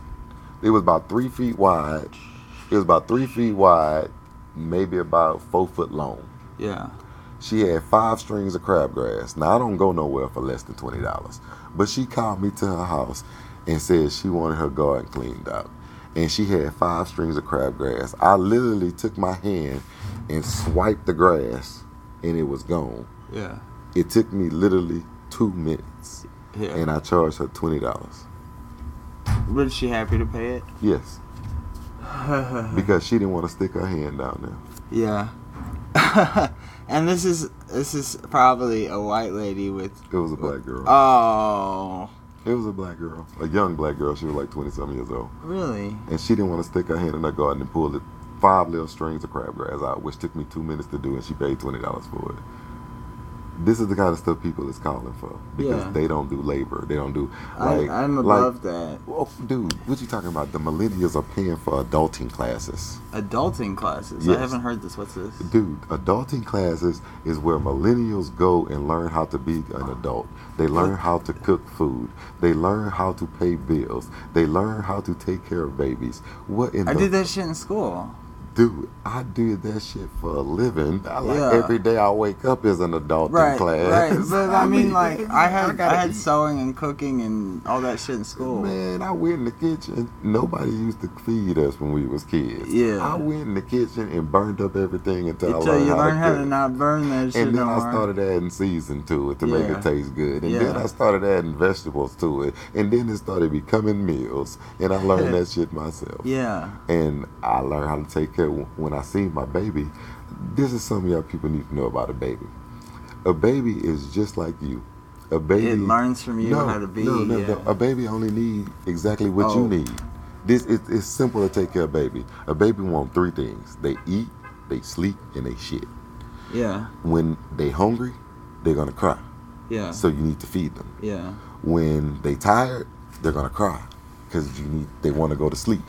It was about three feet wide. It was about three feet wide, maybe about four foot long. Yeah. She had five strings of crabgrass. Now I don't go nowhere for less than twenty dollars. But she called me to her house and said she wanted her garden cleaned out. And she had five strings of crabgrass. I literally took my hand and swiped the grass and it was gone. Yeah. It took me literally two minutes. Yeah. And I charged her twenty dollars. Was she happy to pay it? Yes. Because she didn't want to stick her hand down there. yeah. and this is this is probably a white lady with. It was a black girl. Oh, It was a black girl. A young black girl. She was like twenty something years old. really? and she didn't want to stick her hand in her garden and pull the five little strings of crabgrass out, which took me two minutes to do, and she paid twenty dollars for it. This is the kind of stuff people is calling for because Yeah. they don't do labor. They don't do like I, I'm like- above that. Well, dude, what you talking about? The millennials are paying for adulting classes. Adulting classes. I haven't heard this. What's this? Dude, adulting classes is where millennials go and learn how to be an adult. They learn how to cook food. They learn how to pay bills. They learn how to take care of babies. What in I the did that shit in school. Dude, I did that shit for a living. I, like Yeah. every day I wake up is an adulting Right, class. right. But I mean, like, I had I, gotta had eat. sewing and cooking and all that shit in school. Man, I went in the kitchen. Nobody used to feed us when we was kids. Yeah. I went in the kitchen and burned up everything until I Until learned you how learn to how to not burn that shit and then no I more. started adding season to it to make it taste good. And then I started adding vegetables to it. And then it started becoming meals. And I learned that shit myself. Yeah. And I learned how to take care that when I see my baby, this is something y'all people need to know about a baby. A baby is just like you. A baby It learns from you no, how to be. No, no, yeah. no. A baby only need exactly what Oh. you need. This it, it's simple to take care of a baby. A baby want three things: they eat, they sleep, and they shit. Yeah. When they hungry, they're gonna cry. Yeah. So you need to feed them. Yeah. When they tired, they're gonna cry because you need they want to go to sleep.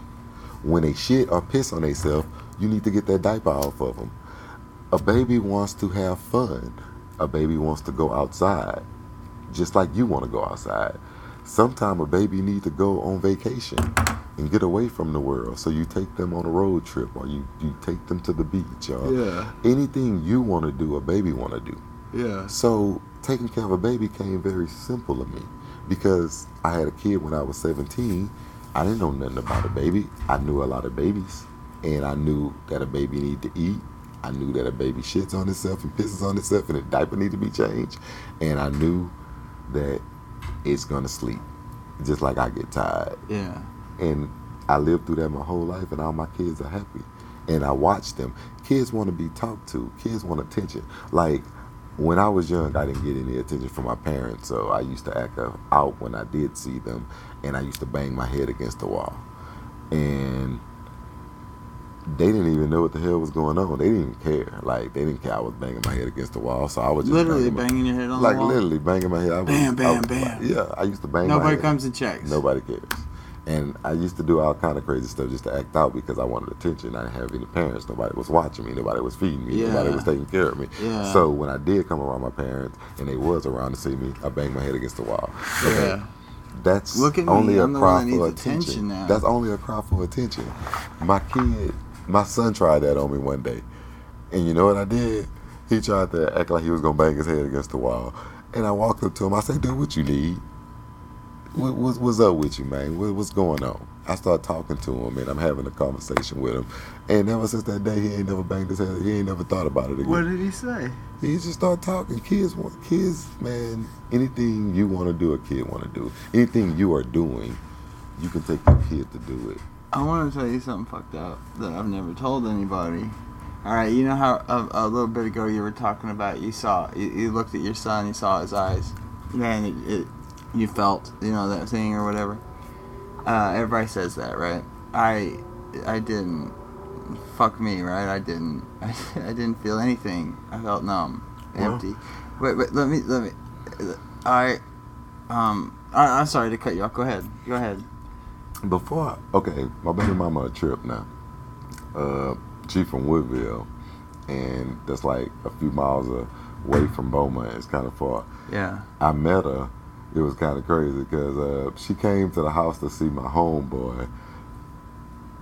When they shit or piss on themselves, you need to get that diaper off of them. A baby wants to have fun. A baby wants to go outside, just like you want to go outside. Sometime a baby need to go on vacation and get away from the world. So you take them on a road trip, or you you take them to the beach, or Yeah. anything you want to do, a baby want to do. Yeah. So taking care of a baby came very simple to me because I had a kid when I was 17. I didn't know nothing about a baby. I knew a lot of babies, and I knew that a baby need to eat. I knew that a baby shits on itself and pisses on itself, and a diaper need to be changed. And I knew that it's gonna sleep, just like I get tired. Yeah. And I lived through that my whole life, and all my kids are happy. And I watch them. Kids want to be talked to. Kids want attention. Like when I was young, I didn't get any attention from my parents, so I used to act out when I did see them, and I used to bang my head against the wall. And they didn't even know what the hell was going on. They didn't even care. Like they didn't care I was banging my head against the wall, so I was just Literally banging my- banging your head on like the wall. literally banging my head. I was, Bam, I bam, was- bam. Yeah, I used to bang. my Nobody comes and checks. Nobody cares. And I used to do all kind of crazy stuff just to act out because I wanted attention. I didn't have any parents. Nobody was watching me. Nobody was feeding me. Nobody was taking care of me. Yeah. So when I did come around my parents and they was around to see me, I banged my head against the wall. Okay, Yeah. That's me, only a I'm cry for attention attention. now. That's only a cry for attention. My kid, my son tried that on me one day. And you know what I did? He tried to act like he was gonna bang his head against the wall. And I walked up to him. I said, "Dude, what you need? What, what's, what's up with you, man? What, what's going on?" I start talking to him, and I'm having a conversation with him. And ever since that day, he ain't never banged his head. He ain't never thought about it again. What did he say? He just start talking. Kids want kids, man. Anything you want to do, a kid want to do. Anything you are doing, you can take your kid to do it. I want to tell you something fucked up that I've never told anybody. All right, you know how a, a little bit ago you were talking about you saw you, you looked at your son, you saw his eyes, man, it, it you felt you know that thing or whatever. Uh, everybody says that, right? I I didn't. Fuck me, right? I didn't. I, I didn't feel anything. I felt numb, Well- empty. Wait, wait. Let me. Let me. I. Um. I, I'm sorry to cut you off. Go ahead. Go ahead. Before, I, okay, my baby mama a trip now. Uh, she from Woodville, and that's like a few miles away from Beaumont. It's kind of far. Yeah. I met her. It was kind of crazy because uh, she came to the house to see my homeboy,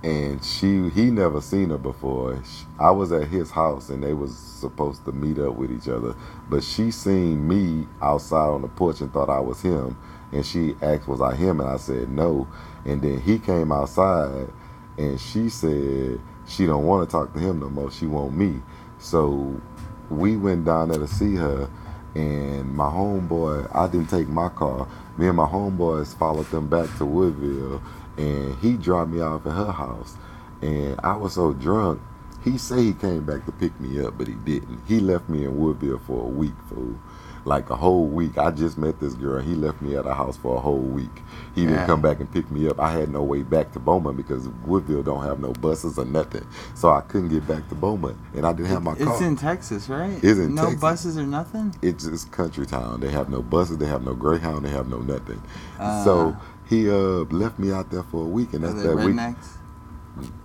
and she he never seen her before. Sh I was at his house, and they was supposed to meet up with each other, but she seen me outside on the porch and thought I was him, and she asked, "Was I him?" And I said no, and then he came outside, and she said she don't want to talk to him no more. She want me, so we went down there to see her and my homeboy I didn't take my car. Me and my homeboys followed them back to Woodville and he dropped me off at her house. And I was so drunk, he said he came back to pick me up, but he didn't. He left me in Woodville for a week, fool. Like a whole week. I just met this girl. He left me at her house for a whole week. He didn't come back and pick me up. I had no way back to Beaumont because Woodville don't have no buses or nothing. So I couldn't get back to Beaumont. And I didn't have my car. It's in Texas, right? It's in no Texas. buses or nothing. it's just country town. They have no buses, they have no Greyhound, they have no nothing. Uh, so he uh left me out there for a week, and that's that week.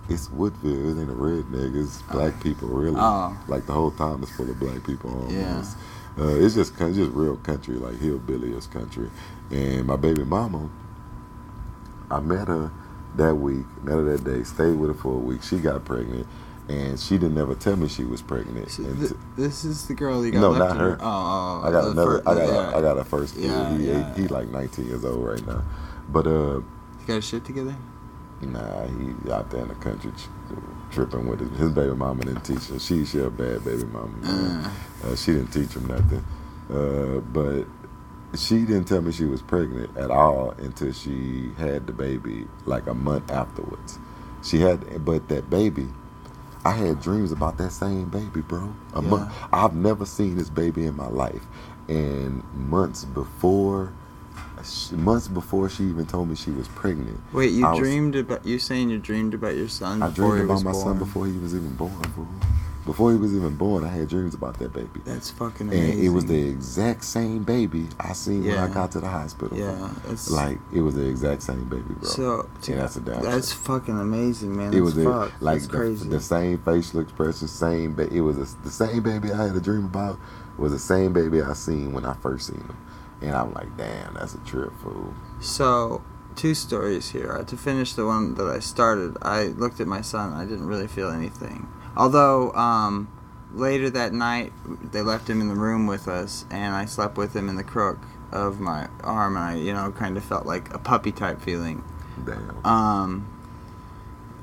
It's Woodville. It ain't a redneck. It's black people, really. Oh. Like the whole town is full of black people. Almost. Yeah. Uh, it's just it's just real country, like hillbilly is country. And my baby mama, I met her that week, met her that day, stayed with her for a week. She got pregnant, and she didn't ever tell me she was pregnant. Th- this is the girl you got No, not her. Oh, oh, I got the another. fir- I got. yeah. A, I got a first kid. Yeah, he, yeah. he like 19 years old right now, but uh, You got a shit together? nah, he out there in the country tripping with his, his baby mama didn't teach her. She she a bad baby mama. Man. Uh, she didn't teach him nothing, uh, but she didn't tell me she was pregnant at all until she had the baby like a month afterwards. She had, but that baby, I had dreams about that same baby, bro. A Yeah. month. I've never seen this baby in my life, and months before, months before she even told me she was pregnant, Wait, you I was- dreamed about you saying you dreamed about your son I before dreamed about was my born. son before he was even born, fool. Before he was even born, I had dreams about that baby. That's fucking amazing. And it was the exact same baby I seen when I got to the hospital. yeah. It's Like it was the exact same baby, bro. so. yeah, that's a damn. That's fucking amazing, man. it was That's a, like the, crazy. the same facial expression, same. Ba- it was a, the same baby I had a dream about. Was the same baby I seen when I first seen him, and I'm like, damn, that's a trip, fool. So, two stories here. Uh, To finish the one that I started, I looked at my son. I didn't really feel anything. Although, um, later that night, they left him in the room with us, and I slept with him in the crook of my arm, and I, you know, kind of felt like a puppy type feeling. Damn. Um,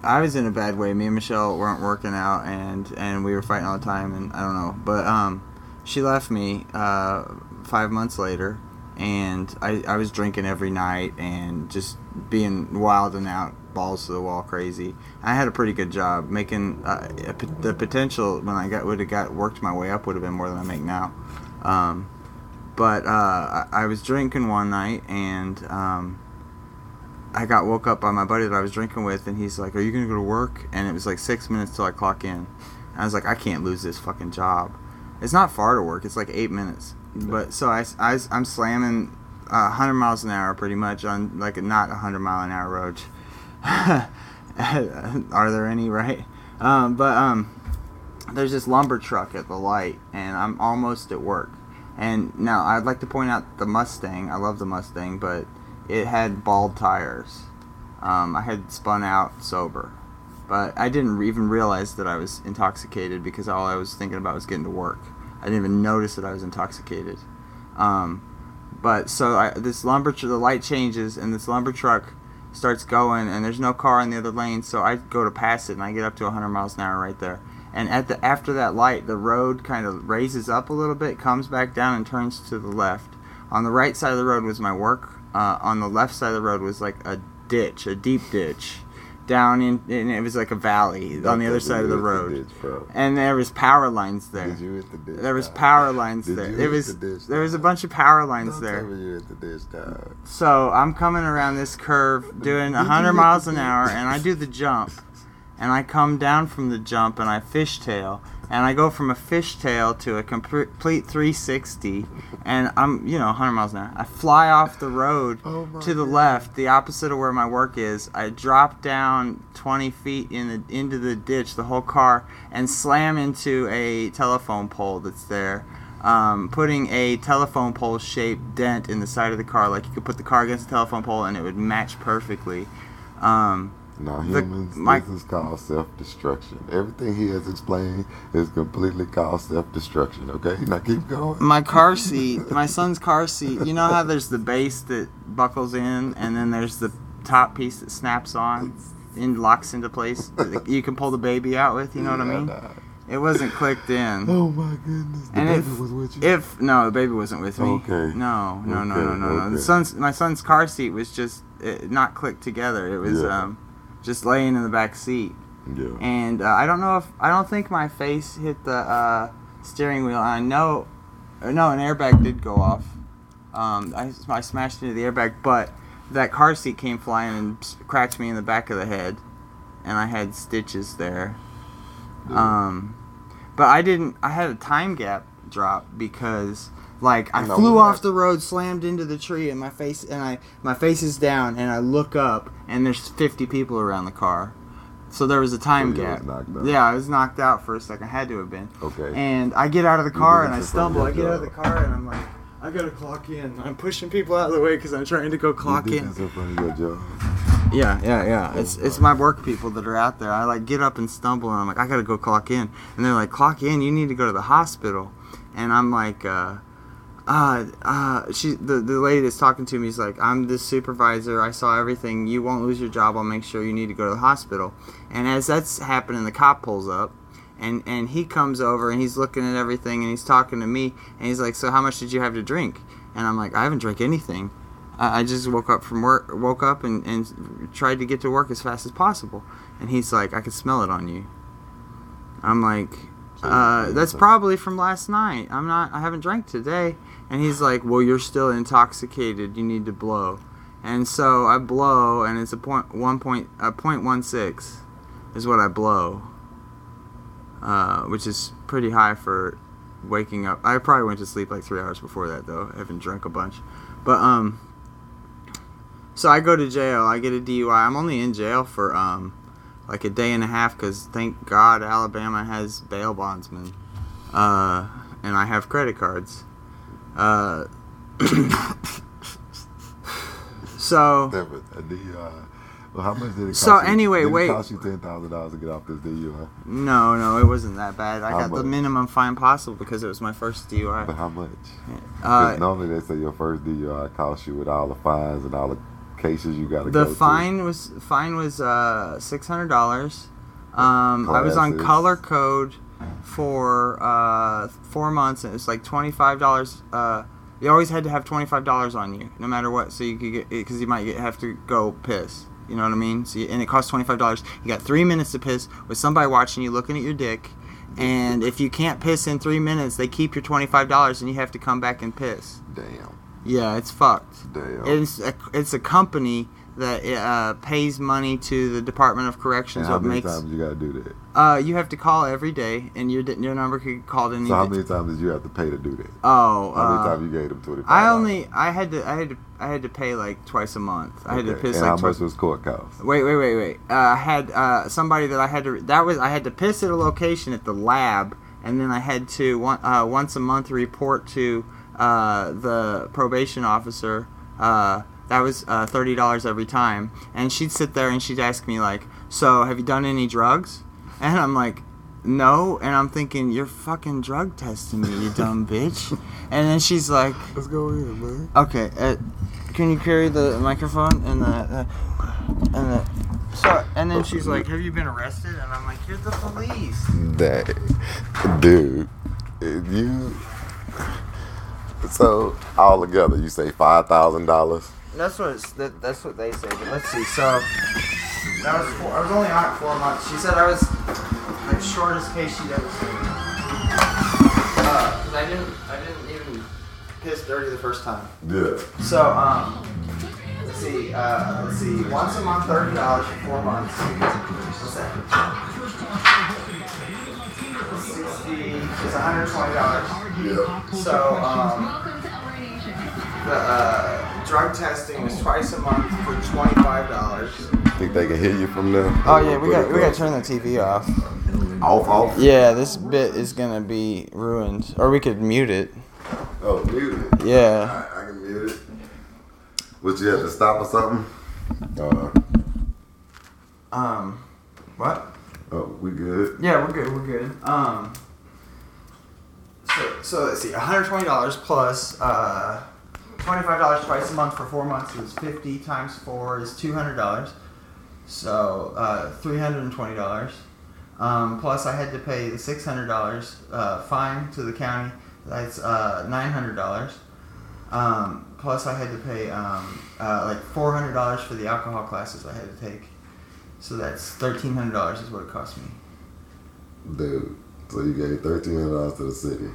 I was in a bad way. Me and Michelle weren't working out, and and we were fighting all the time, and I don't know. But um, she left me uh, five months later, and I I was drinking every night and just being wild and out, balls to the wall, crazy. I had a pretty good job making uh, a the potential when I got would have got worked my way up would have been more than I make now. Um, but uh, I, I was drinking one night and. Um, I got woke up by my buddy that I was drinking with, and he's like, "Are you gonna go to work?" And it was like six minutes till I clock in. And I was like, "I can't lose this fucking job." It's not far to work; it's like eight minutes. But so I, I am slamming uh, 100 miles an hour pretty much on like a not 100 mile an hour road. Are there any right? Um, but um, there's this lumber truck at the light, and I'm almost at work. And now I'd like to point out the Mustang. I love the Mustang, but it had bald tires. Um, I had spun out sober, but I didn't even realize that I was intoxicated because all I was thinking about was getting to work. I didn't even notice that I was intoxicated. Um, but so I, this lumber, tr- the light changes, and this lumber truck starts going, and there's no car in the other lane, so I go to pass it, and I get up to 100 miles an hour right there. And at the after that light, the road kind of raises up a little bit, comes back down, and turns to the left. On the right side of the road was my work. Uh, on the left side of the road was like a ditch, a deep ditch, down in, and it was like a valley on the other side of the road. Bro. And there was power lines there. Did you hit the ditch? There was power lines there. It was the there was a bunch of power lines Don't there. you hit the ditch, dog. So I'm coming around this curve doing 100 miles an hour, and I do the jump, and I come down from the jump, and I fishtail, and I go from a fishtail to a complete 360, and I'm you know 100 miles an hour. I fly off the road Oh to the God. left, the opposite of where my work is. I drop down 20 feet in the into the ditch, the whole car, and slam into a telephone pole that's there. Um, putting a telephone pole shaped dent in the side of the car, like you could put the car against a telephone pole and it would match perfectly. Um, Now, The- humans, my- this is called self-destruction. Everything he has explained is completely called self-destruction. Okay, now keep going. my car seat, my son's car seat. You know how there's the base that buckles in, and then there's the top piece that snaps on and locks into place. that You can pull the baby out with. You know what I mean? nah. It wasn't clicked in. Oh my goodness, the And baby if- was with you. If no, the baby wasn't with me. Okay. No, no, no, Okay, no, no, no. okay. The son's my son's car seat was just uh, not clicked together. It was Yeah. um, just laying in the back seat. yeah. and uh, I don't know if I don't think my face hit the uh, steering wheel. I know, no, an airbag did go off. Um, I, I smashed into the airbag, but that car seat came flying and cracked me in the back of the head, and I had stitches there. Um, but I didn't. I had a time gap drop because. Like I I know, flew off the road, slammed into the tree, and my face and I my face is down, and I look up, and there's 50 people around the car, so there was a time So gap. Yeah, I was knocked out for a second. Had to have been. Okay. And I get out of the car and I stumble. I get out of the car and I'm like, I gotta clock in. I'm pushing people out of the way because I'm trying to go clock in. this in front of job. Yeah, yeah, yeah. It's it's my work people that are out there. I like get up and stumble and I'm like, I gotta go clock in. And they're like, clock in. You need to go to the hospital. And I'm like, uh, uh, uh, she the the lady that's talking to me is like, I'm the supervisor. I saw everything. You won't lose your job. I'll make sure you need to go to the hospital. And as that's happening, the cop pulls up. And, and he comes over and he's looking at everything and he's talking to me and he's like, so how much did you have to drink? And I'm like, I haven't drank anything. I just woke up from work, woke up and, and tried to get to work as fast as possible. And he's like, I can smell it on you. I'm like, uh, that's probably from last night. I'm not. I haven't drank today. And he's like, well, you're still intoxicated. You need to blow. And so I blow, and it's a point one point a point one six, is what I blow. Uh, which is pretty high for waking up. I probably went to sleep like three hours before that though. I haven't drank a bunch, but um. So I go to jail. I get a DUI. I'm only in jail for um, like a day and a half because thank God Alabama has bail bondsmen, uh, and I have credit cards. Uh, so it, a DUI. Well, how much did it cost So you? anyway, did wait. It cost you ten thousand dollars to get off this DUI. no, no, it wasn't that bad. I How got the minimum fine possible because it was my first DUI. But how much? Uh, normally they say your first DUI costs you with all the fines and all the cases you got to go the to. fine was fine was uh, six hundred dollars. Um, I was on color code for uh, four months, and it's like twenty five dollars. Uh, you always had to have twenty five dollars on you, no matter what, so you could get because you might get, have to go piss. You know what I mean? So you, and it costs twenty five dollars. You got three minutes to piss with somebody watching you, looking at your dick. And if you can't piss in three minutes, they keep your twenty five dollars, and you have to come back and piss. Damn, Yeah, it's fucked. damn. It's a, it's a company that uh, pays money to the Department of and Corrections. how many makes times you got to do that? uh, you have to call every day, and your your number could get called in. So how many times did you have to pay to do that? Oh, How many uh, times you gave them twenty? I only I had to I had to I had to pay like twice a month. I had to piss and like how twice. much was court cost? Wait, wait, wait, wait. Uh, I had uh, somebody that I had to. That was I had to piss at a location at the lab, and then I had to one, uh, once a month report to uh, the probation officer. Uh, that was uh, thirty dollars every time, and she'd sit there and she'd ask me like, "So have you done any drugs?" And I'm like, "No," and I'm thinking, "You're fucking drug testing me, you dumb bitch." And then she's like, Let's go in, man. Okay, uh, can you carry the microphone and the, uh, and the so and then she's like, "Have you been arrested?" And I'm like, "You're the police." That dude, you. So all together, you say five thousand dollars. That's what that, that's what they say. But let's see. So that was four, I was only on it four months. She said I was the shortest case she'd ever seen. Because I didn't I didn't even piss dirty the first time. Yeah. So, um, let's see, uh, let's see, once a month, thirty dollars for four months. What's that? Sixty is one hundred twenty dollars. Yeah. So, um, the uh, drug testing is twice a month for twenty five dollars. Think they can hear you from there? Oh yeah, we got we got to turn the TV off. off off. Yeah, this bit is gonna be ruined, or we could mute it. Oh, mute it. Yeah. I, I can mute it. Would you have to stop or something? Uh, Um, what? oh, we good. Yeah, we're good. We're good. Um. So, let's see, one hundred twenty dollars plus uh, twenty five dollars twice a month for four months is fifty times four is two hundred dollars. So uh, three hundred and twenty dollars. Um, plus, I had to pay the six hundred dollars uh, fine to the county. That's uh, nine hundred dollars. Um, plus, I had to pay um, uh, like four hundred dollars for the alcohol classes I had to take. So that's thirteen hundred dollars is what it cost me. Dude, so you gave thirteen hundred dollars to the city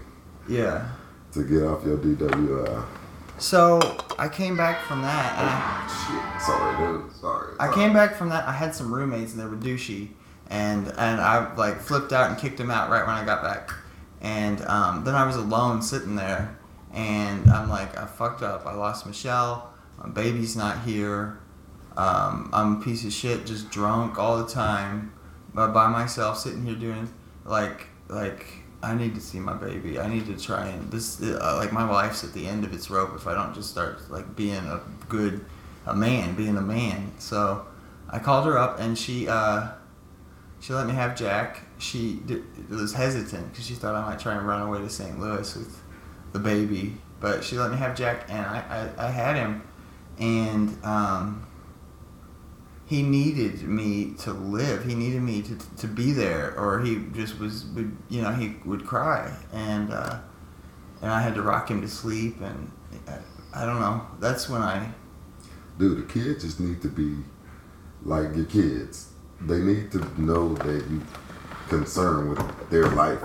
Yeah. to get off your DWI. So I came back from that. And I, Shit, sorry, dude. Sorry. I came back from that. I had some roommates and they were douchey, and and I like flipped out and kicked them out right when I got back. And um, then I was alone sitting there, and I'm like, I fucked up. I lost Michelle. My baby's not here. Um, I'm a piece of shit, just drunk all the time, but by myself, sitting here doing like like I need to see my baby. I need to try and this uh, like my life's at the end of its rope if I don't just start like being a good a man, being a man. So I called her up and she uh, she let me have Jack. She did, was hesitant because she thought I might try and run away to St. Louis with the baby, but she let me have Jack and I, I, I had him and um, he needed me to live. He needed me to, to be there, or he just was, would, you know, he would cry, and uh, and I had to rock him to sleep, and I, I don't know. That's when I, Dude, the kids just need to be like your kids. They need to know that you concerned with their life.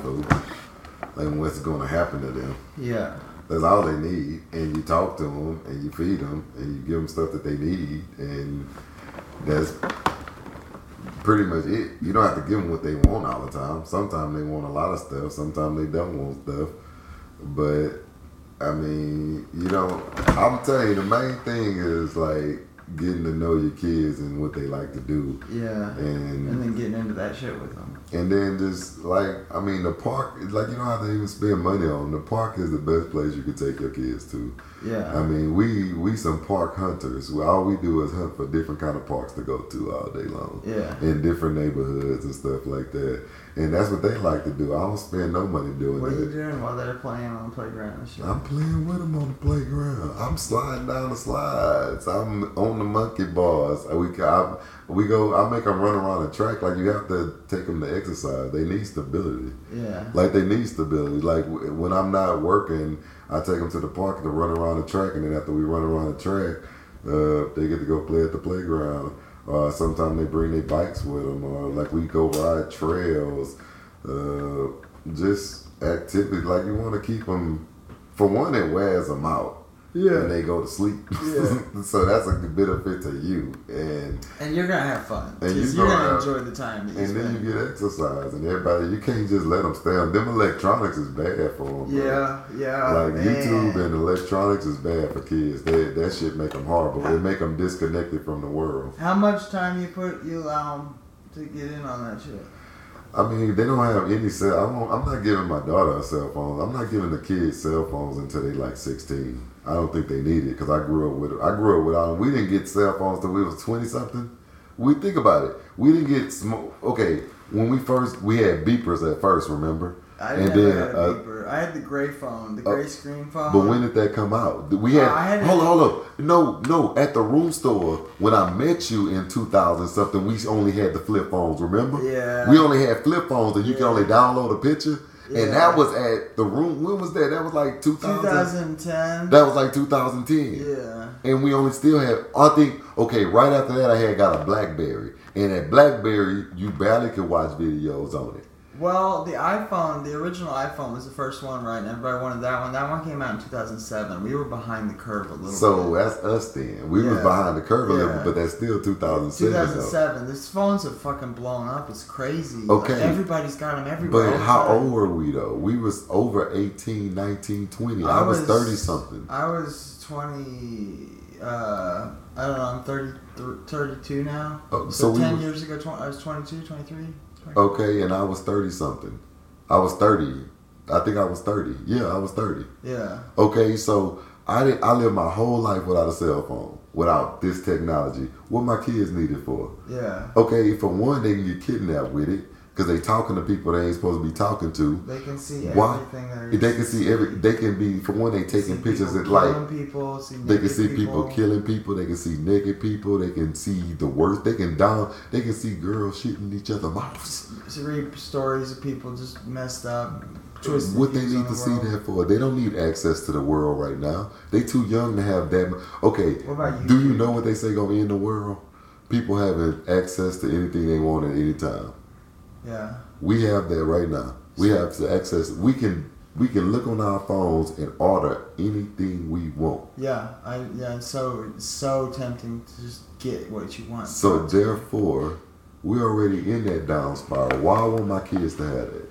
Like what's going to happen to them. Yeah. That's all they need, and you talk to them, and you feed them, and you give them stuff that they need, and that's pretty much it. You don't have to give them what they want all the time. Sometimes they want a lot of stuff. Sometimes they don't want stuff. But I mean, you know, I'm telling you, the main thing is like getting to know your kids and what they like to do, Yeah. and And then getting into that shit with them. and then just like I mean, the park, like you don't have to even spend money on. The park is the best place you can take your kids to. Yeah. I mean, we we some park hunters. All we do is hunt for different kind of parks to go to all day long yeah. in different neighborhoods and stuff like that. And that's what they like to do. I don't spend no money doing it. What are you doing while they're playing on the playground and? I'm playing with them on the playground. I'm sliding down the slides. I'm on the monkey bars. We I, we go. I make them run around the track. Like you have to take them to exercise. They need stability. yeah. Like they need stability. Like when I'm not working, I take them to the park to run around the track, and then after we run around the track, uh, they get to go play at the playground. Uh, sometimes they bring their bikes with them, or like we go ride trails. Uh, just activities like you want to keep them. For one, it wears them out, and they go to sleep. Yeah. so that's a good benefit to you, and And you're gonna have fun. And you're gonna gonna have- enjoy the time that you and then you get exercise, and everybody. You can't just let them stay on. Them electronics is bad for them. yeah, yeah. Like man. YouTube and electronics is bad for kids. They, that shit make them horrible. It make them disconnected from the world. How much time you put you allow 'em to get in on that shit? I mean, they don't have any cell. I won't, I'm not giving my daughter a cell phone. I'm not giving the kids cell phones until they like 16. I don't think they need it because I grew up with. I grew up without. Them. We didn't get cell phones till we was 20 something. We think about it. We didn't get smoke. Okay, when we first we had beepers at first. Remember? I And never then, had a uh, beeper. I had the gray phone, the uh, gray screen phone. But when did that come out? We had, Uh, I had hold it- on, hold on. No, no. At the room store when I met you in 2000 something, we only had the flip phones. Remember? Yeah. We only had flip phones, and you can only download a picture. And that was at the room. When was that? That was like 2000. 2010. That was like 2010. yeah. And we only still had. I think okay. Right after that, I had got a BlackBerry, and at BlackBerry, you barely could watch videos on it. Well, the iPhone, the original iPhone was the first one, right? And everybody wanted that one. That one came out in 2007. We were behind the curve a little bit. So bit. that's us then. We was Yeah. behind the curve a little, Yeah. but that's still 2007. though. 2007. These phones have fucking blown up. It's crazy. Okay. Like, everybody's got them everywhere. But how old were we though? We was over 18, 19, 20. I, I was, was- 30 something. I was 20. Uh, I don't know. I'm 30, 32 now. Oh, So, so 10 was- years ago, 20, I was 22, 23. 20. Okay, and I was 30 something. I was 30. I think I was 30. Yeah, I was 30. Yeah. Okay, so I did I lived my whole life without a cell phone, without this technology. What my kids need it for? Yeah. Okay, for one, they can get kidnapped with it because they talking to people they ain't supposed to be talking to. They can see Why? everything. They can see every. They can be for one. They taking pictures people at like people. See They can see people. killing people. They can see naked people. They can see the worst. They can down. They can see girls shooting each other mouths. read stories of people just messed up, twisted What they need on to the see that for? They don't need access to the world right now. They too young to have that. Okay, What about do you know what they say gonna end the world? People having access to anything they want at any time. Yeah. We have that right now. We have to access. We can we can look on our phones and order anything we want. Yeah, I yeah, so so tempting to just get what you want. So therefore, we're already in that down spiral. Why want my kids to have that?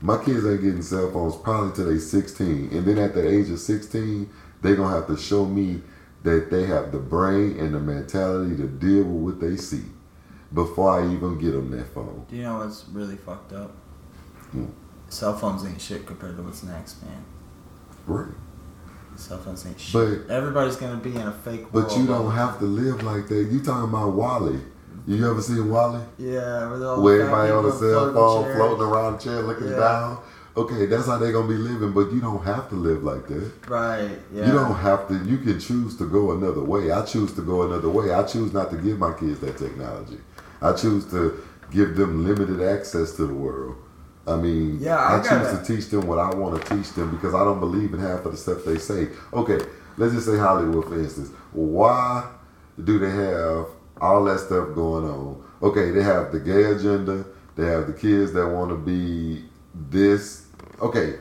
My kids ain't getting cell phones probably till they 16. And then at the age of 16, they're going to have to show me that they have the brain and the mentality to deal with what they see before I even get them that phone. Do you know what's really fucked up? Hmm. Cell phones ain't shit compared to what's next, man. Right. Cell phones ain't shit. But Everybody's gonna be in a fake world. but you don't have to live like that. You talking about WALL-E. You ever seen WALL-E? Yeah, Where the everybody on a cell phone floating around the chair looking Yeah. down. Okay, that's how they gonna be living, but you don't have to live like that. Right. Yeah. You don't have to. You can choose to go another way. I choose to go another way. I choose not to give my kids that technology. I choose to give them limited access to the world. I mean, Yeah, I I, choose to teach them what I want to teach them because I don't believe in half of the stuff they say. Okay, let's just say Hollywood, for instance. Why do they have all that stuff going on? Okay, they have the gay agenda, They have the kids that want to be this. Okay,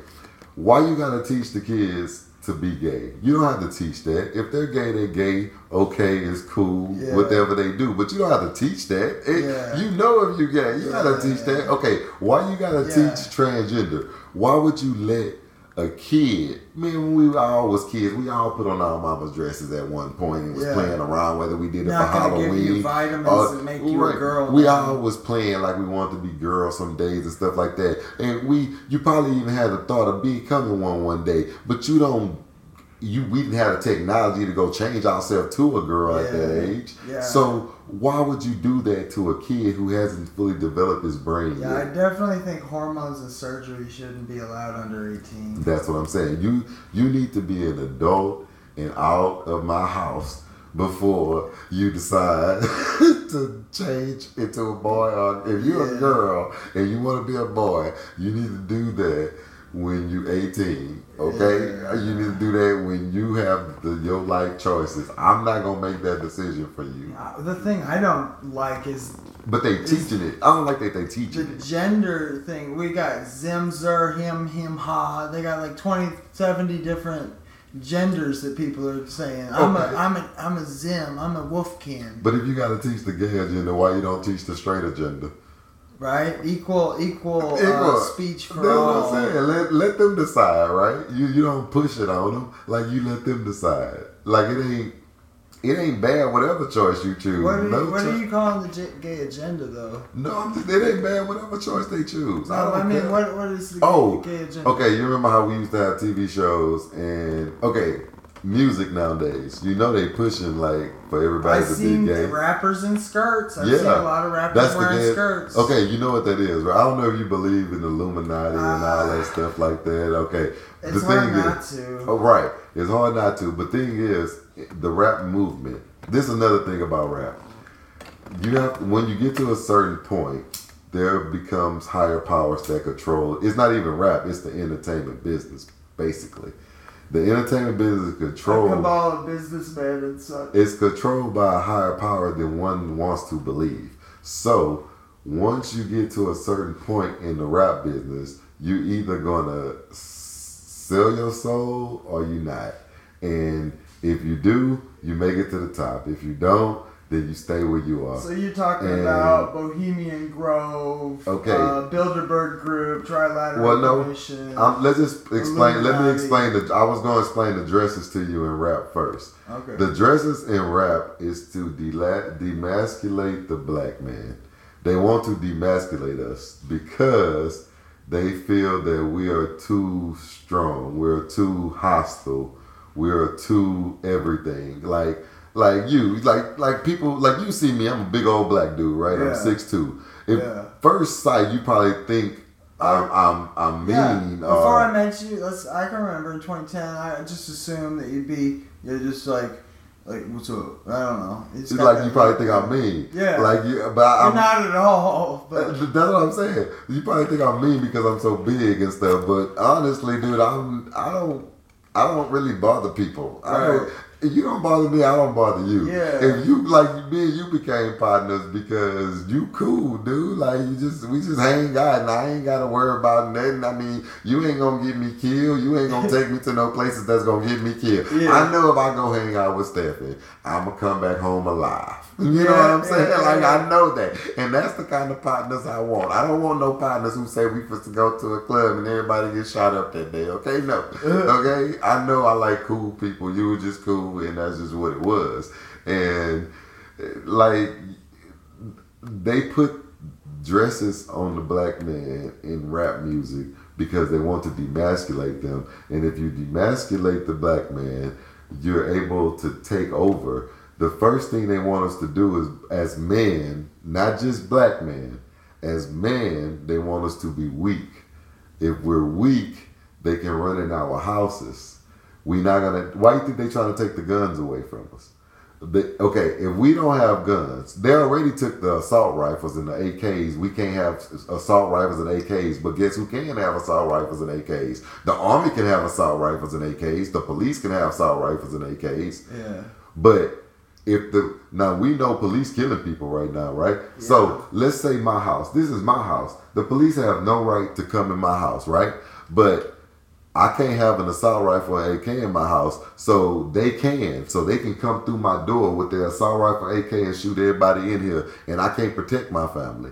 why you gotta teach the kids to be gay? You don't have to teach that. If they're gay, they're gay. Okay, it's cool. Yeah. Whatever they do, but you don't have to teach that. It- Yeah. You know if you're gay, you gotta teach that. Okay, why you gotta Yeah. teach transgender? Why would you let a kid? Man, when we all was kids, we all put on our mama's dresses at one point and was Yeah. playing around. Whether we did it Not for gonna give Halloween, you vitamins uh, or- and make you a girl We now. all was playing like we wanted to be girls some days and stuff like that. And we, you probably even had the thought of becoming one one day, but you don't. You we didn't have the technology to go change ourselves to a girl at that age. Yeah. So why would you do that to a kid who hasn't fully developed his brain Yeah, I definitely think hormones and surgery shouldn't be allowed under 18. That's what I'm saying. You you need to be an adult and out of my house before you decide to change into a boy. Or if you're Yeah. a girl and you want to be a boy, you need to do that when you're 18. Okay, Yeah. you need to do that when you have the, your life choices. I'm not gonna make that decision for you. Uh, The thing I don't like is But they teaching it. I don't like that they the teaching it. The gender thing. We got Zim, Zer, him, him, ha. They got like 20, 70 different genders that people are saying. I'm Okay. a, I'm a, I'm a Zim. I'm a Wolfkin. But if you got to teach the gay agenda, why you don't teach the straight agenda? Right? Equal, equal, Equal. Uh, speech for That's all. what I'm saying. Let, let them decide, right? You you don't push it on them. Like you let them decide. Like it ain't it ain't bad whatever choice you choose. What, are you, no, what are you calling the gay agenda, though? no, I'm just, it ain't bad whatever choice they choose. I No, don't I mean, care. what, what is the Oh, gay agenda? Okay, you remember how we used to have TV shows and okay, music nowadays. You know they pushing like for everybody I've to be gay. rappers in skirts. I've Yeah, seen a lot of rappers That's the wearing gay. skirts. Okay, you know what that is, right? I don't know if you believe in Illuminati and all Ah. that stuff like that. Okay, It's the hard thing not is, to. oh right, it's hard not to. But thing is, the rap movement. This is another thing about rap. You have when you get to a certain point, there becomes higher powers that control. It's not even rap; it's the entertainment business, basically. The entertainment business is A controlled. cabal of businessmen and such. It's controlled by a higher power than one wants to believe. So once you get to a certain point in the rap business, you either gonna sell your soul or you not. And if you do, you make it to the top. If you don't, then you stay where you are. So you're talking And- about Bohemian Grove, Okay. uh, Bilderberg Group, Trilateral Well, no. Um, let's just explain. Let me explain the. I was going to explain the dresses to you in rap first. okay. The dresses in rap is to dela- demasculate the black man. They want to demasculate us because they feel that we are too strong, we're too hostile, we're too everything. Like like you, like like people like you see me, I'm a big old black dude, right? I'm six two. If Yeah. first sight you probably think I'm I'm I'm mean. yeah. Before or- I met you, let's, I can remember in 2010, I just assumed that you'd be, you're just like, like, what's up? I don't know. it's got like you probably think I'm mean. Yeah. Like you, but You're I'm not at all. Uh, But That's what I'm saying. You probably think I'm mean because I'm so big and stuff, but honestly, dude, I'm I don't I don't really bother people. I Right. don't, if you don't bother me, I don't bother you. Yeah. If you like me and you became partners because you cool, dude. Like you just we just hang out and I ain't gotta worry about nothing. I mean, you ain't gonna get me killed. You ain't gonna take me to no places that's gonna get me killed. Yeah. I know if I go hang out with Stephanie, I'm gonna come back home alive. You know Yeah, what I'm saying? yeah, like. I know that, and that's the kind of partners I want. I don't want no partners who say we supposed to go to a club and everybody get shot up that day. Okay, no. Uh-huh. Okay, I know I like cool people. You were just cool, and that's just what it was. And like they put dresses on the black man in rap music because they want to demasculate them. And if you demasculate the black man, you're able to take over. The first thing they want us to do is, as men, not just black men, as men, they want us to be weak. If we're weak, they can run in our houses. We not gonna. Why you think they trying to take the guns away from us? They, okay, if we don't have guns, they already took the assault rifles and the AKs. We can't have assault rifles and AKs, but guess who can have assault rifles and AKs? The army can have assault rifles and AKs. The police can have assault rifles and AKs. yeah. But if the now we know police killing people right now, right? So let's say my house. This is my house. The police have no right to come in my house, right? But I can't have an assault rifle AK in my house, so they can. So they can come through my door with their assault rifle AK and shoot everybody in here, and I can't protect my family.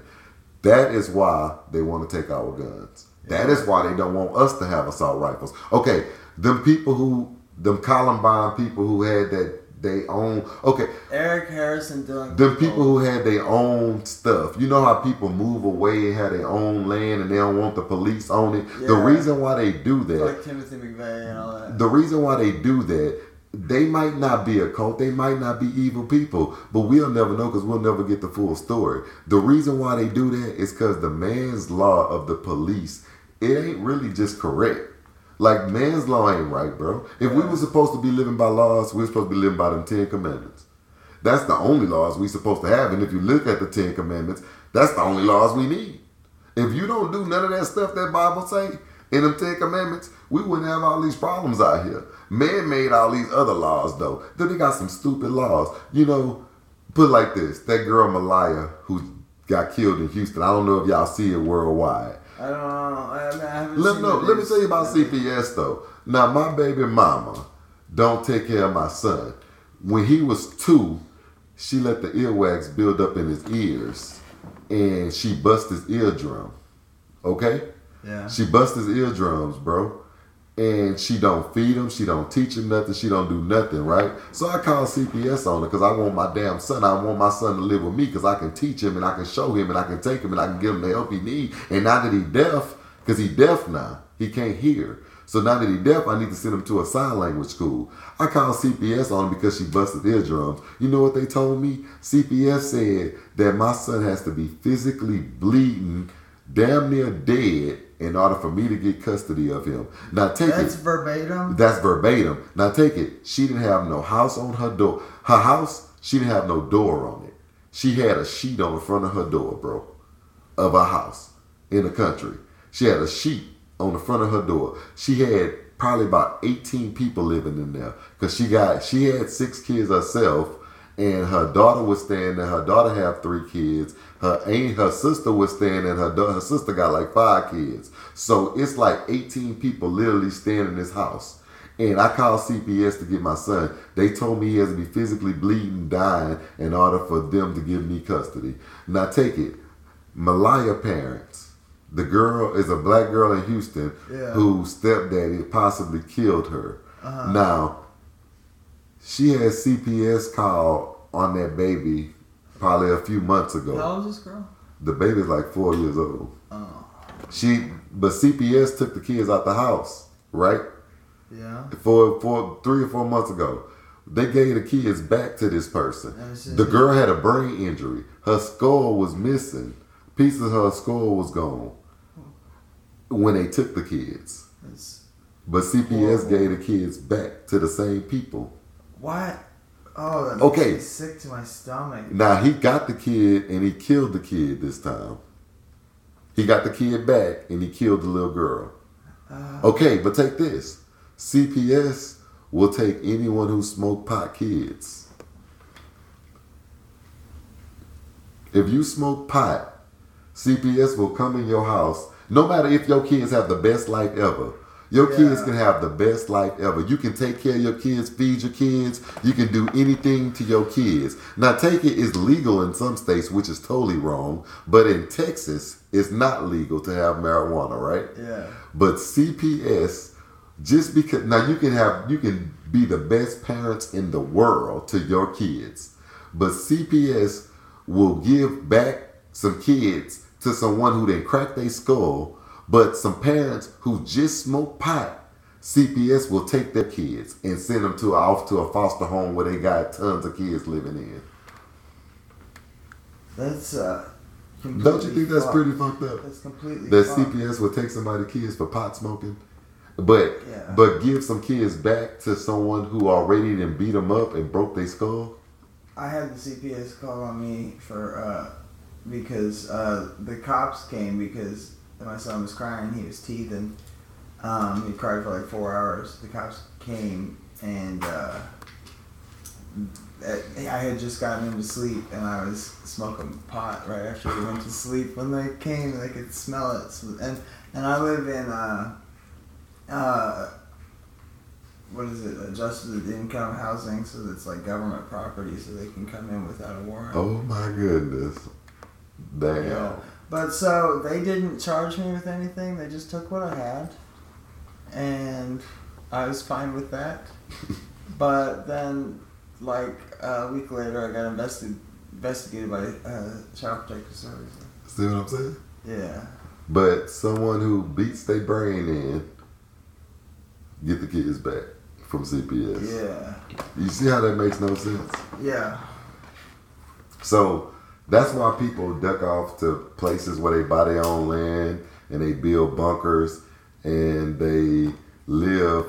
That is why they want to take our guns. That is why they don't want us to have assault rifles. Okay, them people who, them Columbine people who had that they own. Okay, Eric Harrison doing them people who had their own stuff. You know how people move away and have their own land and they don't want the police on it. The reason why they do that like Timothy McVeigh and all that. the reason why they do that, they might not be a cult, they might not be evil people, but we'll never know because we'll never get the full story. The reason why they do that is because the man's law of the police, it ain't really just correct. Like man's law ain't right, bro. If we were supposed to be living by laws, we're supposed to be living by them Ten Commandments. That's the only laws we supposed to have. And if you look at the Ten Commandments, that's the only laws we need. If you don't do none of that stuff that Bible say in them Ten Commandments, we wouldn't have all these problems out here. Man made all these other laws though. Then they got some stupid laws. You know, put like this: that girl Maleah who got killed in Houston. I don't know if y'all see it worldwide. I don't know. I, mean, I haven't Let, no, let me tell you about CPS though. Now, my baby mama don't take care of my son. When he was two, she let the earwax build up in his ears, and she bust his eardrum. Okay, Yeah. she bust his eardrums, bro. And she don't feed him, she don't teach him nothing, she don't do nothing, right? So I call CPS on her because I want my damn son. I want my son to live with me because I can teach him and I can show him and I can take him and I can give him the help he need. And now that he deaf, because he deaf now, he can't hear. So now that he deaf, I need to send him to a sign language school. I called CPS on him because she busted eardrums. You know what they told me? CPS said that my son has to be physically bleeding, damn near dead, in order for me to get custody of him. Now take That's it. That's verbatim. That's verbatim. Now take it. She didn't have no house on her door. Her house, she didn't have no door on it. She had a sheet on the front of her door, bro, of her house in the country. She had a sheet on the front of her door. She had probably about 18 people living in there because she got she had six kids herself and her daughter was staying there. Her daughter had three kids. Her aunt, her sister was staying and her her sister got like five kids. So it's like 18 people literally staying in this house. And I called CPS to get my son. They told me he has to be physically bleeding, dying in order for them to give me custody. Now take it. Maleah parents. The girl is a black girl in Houston Yeah. whose stepdaddy possibly killed her. Uh-huh. Now, she had CPS call on that baby probably a few months ago. How old is this girl? The baby's like four years old. Oh. She, but CPS took the kids out the house, right? Yeah. For for three or four months ago, they gave the kids back to this person. And it's just- The girl had a brain injury. Her skull was missing. Pieces of her skull was gone when they took the kids. It's, But CPS Horrible. gave the kids back to the same people. what? Oh, that Okay. me sick to my stomach. Now he got the kid and he killed the kid this time. He got the kid back and he killed the little girl. Uh, Okay, but take this. CPS will take anyone who smoke pot kids. If you smoke pot, CPS will come in your house. No matter if your kids have the best life ever. Your kids can have the best life ever. You can take care of your kids, feed your kids. You can do anything to your kids. Now, take it is legal in some states, which is totally wrong. But in Texas, it's not legal to have marijuana, right? yeah. But CPS, just because now you can have you can be the best parents in the world to your kids, but CPS will give back some kids to someone who didn't crack their skull, but some parents who just smoke pot. CPS will take their kids and send them to off to a foster home where they got tons of kids living in. That's uh. Don't you think that's fucked. pretty fucked up? That's completely. that fucked. CPS would take somebody's kids for pot smoking, but Yeah. but give some kids back to someone who already done beat them up and broke their skull. I had the CPS call on me for uh, because uh, the cops came because my son was crying. He was teething. Um, he cried for like four hours. The cops came and uh, I had just gotten him to sleep and I was smoking pot right after we went to sleep. When they came, they could smell it. And and I live in uh, uh, what is it? Adjusted income housing, so it's like government property, so they can come in without a warrant. Oh my goodness. Damn. Yeah. But so they didn't charge me with anything. They just took what I had, and I was fine with that. but then, like a week later, I got invested, investigated by uh, Child Protective Services. See what I'm saying? Yeah. But someone who beats their brain in, get the kids back from CPS. Yeah. You see how that makes no sense? Yeah. So that's why people duck off to places where they buy their own land and they build bunkers and they live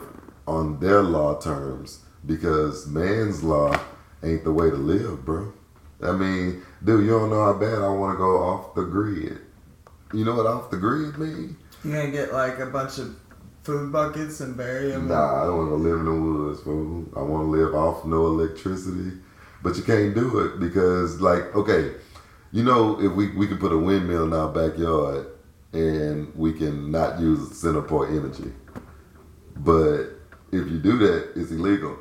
on their law terms because man's law ain't the way to live, bro. I mean, dude, you don't know how bad I want to go off the grid. You know what off the grid mean? You gonna get like a bunch of food buckets and bury them. Nah, I don't want to live in the woods, fool. I want to live off no electricity. But you can't do it because, like, okay, you know, if we, we can put a windmill in our backyard and we can not use CenterPoint energy. But if you do that, it's illegal.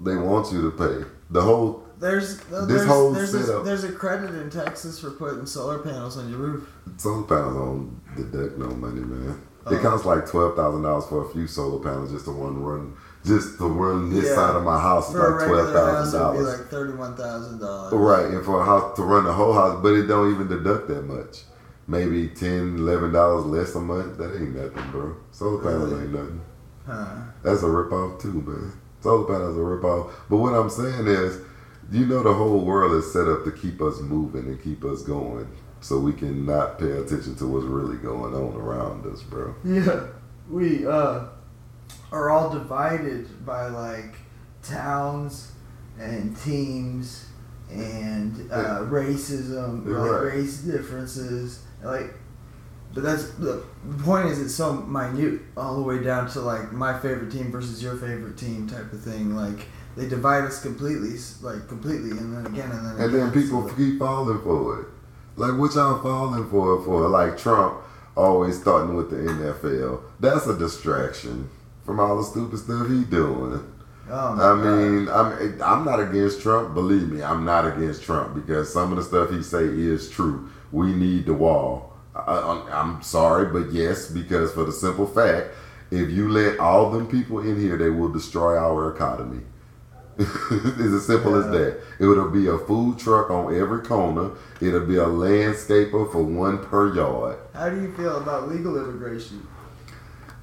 They want you to pay. The whole, There's This there's whole there's, a, there's a credit in Texas for putting solar panels on your roof. solar panels on the deck, no money, man. It Oh. costs like $12,000 for a few solar panels just to one run. Just to run this Yeah. side of my house is For a like regular house, it would $12,000. be like thirty-one thousand dollars. Right, and for a house to run the whole house, but it don't even deduct that much. Maybe ten, eleven dollars less a month. That ain't nothing, bro. Solar panels Really? ain't nothing. Huh. That's a rip off too, man. Solar panels are a rip off. But what I'm saying is, you know, the whole world is set up to keep us moving and keep us going, so we can not pay attention to what's really going on around us, bro. Yeah, we uh are all divided by like towns and teams and uh, racism, You're like right. race differences, like. But that's the point. Is it's so minute, all the way down to like my favorite team versus your favorite team type of thing. Like they divide us completely, like completely, and then again, and then again. And then people so- keep falling for it. Like what y'all falling for? For like Trump always starting with the NFL. That's a distraction from all the stupid stuff he doing. Oh I God. mean, I'm I'm not against Trump. Believe me, I'm not against Trump because some of the stuff he say is true. We need the wall. I, I'm sorry, but yes, because for the simple fact, if you let all them people in here, they will destroy our economy. it's as simple as that. It would be a food truck on every corner. It'll be a landscaper for one per yard. How do you feel about legal immigration?